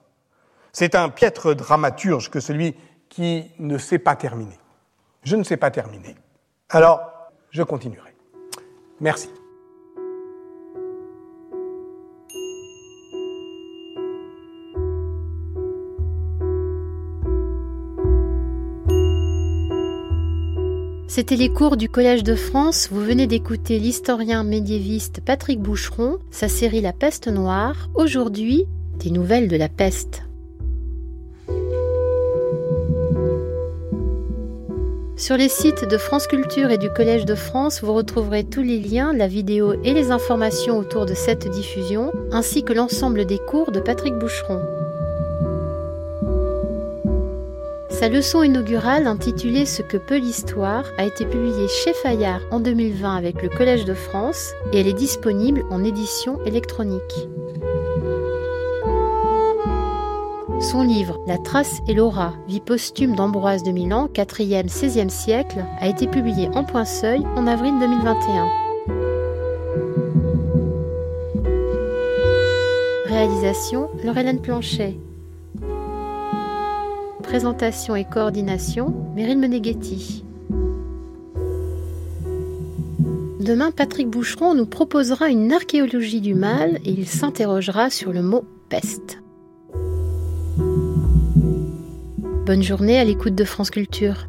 C'est un piètre dramaturge que celui qui ne sait pas terminer. Je ne sais pas terminer. Alors, je continuerai. Merci. C'était les cours du Collège de France. Vous venez d'écouter l'historien médiéviste Patrick Boucheron, sa série La peste noire. Aujourd'hui, des nouvelles de la peste. Sur les sites de France Culture et du Collège de France, vous retrouverez tous les liens, la vidéo et les informations autour de cette diffusion, ainsi que l'ensemble des cours de Patrick Boucheron. Sa leçon inaugurale intitulée Ce que peut l'histoire a été publiée chez Fayard en 2020 avec le Collège de France et elle est disponible en édition électronique. Son livre La trace et l'aura, vie posthume d'Ambroise de Milan, 4e, 16e siècle, a été publié en point seuil en avril 2021. Réalisation Laurelène Planchet. Présentation et coordination, Meryl Meneghetti. Demain, Patrick Boucheron nous proposera une archéologie du mal et il s'interrogera sur le mot peste. Bonne journée à l'écoute de France Culture.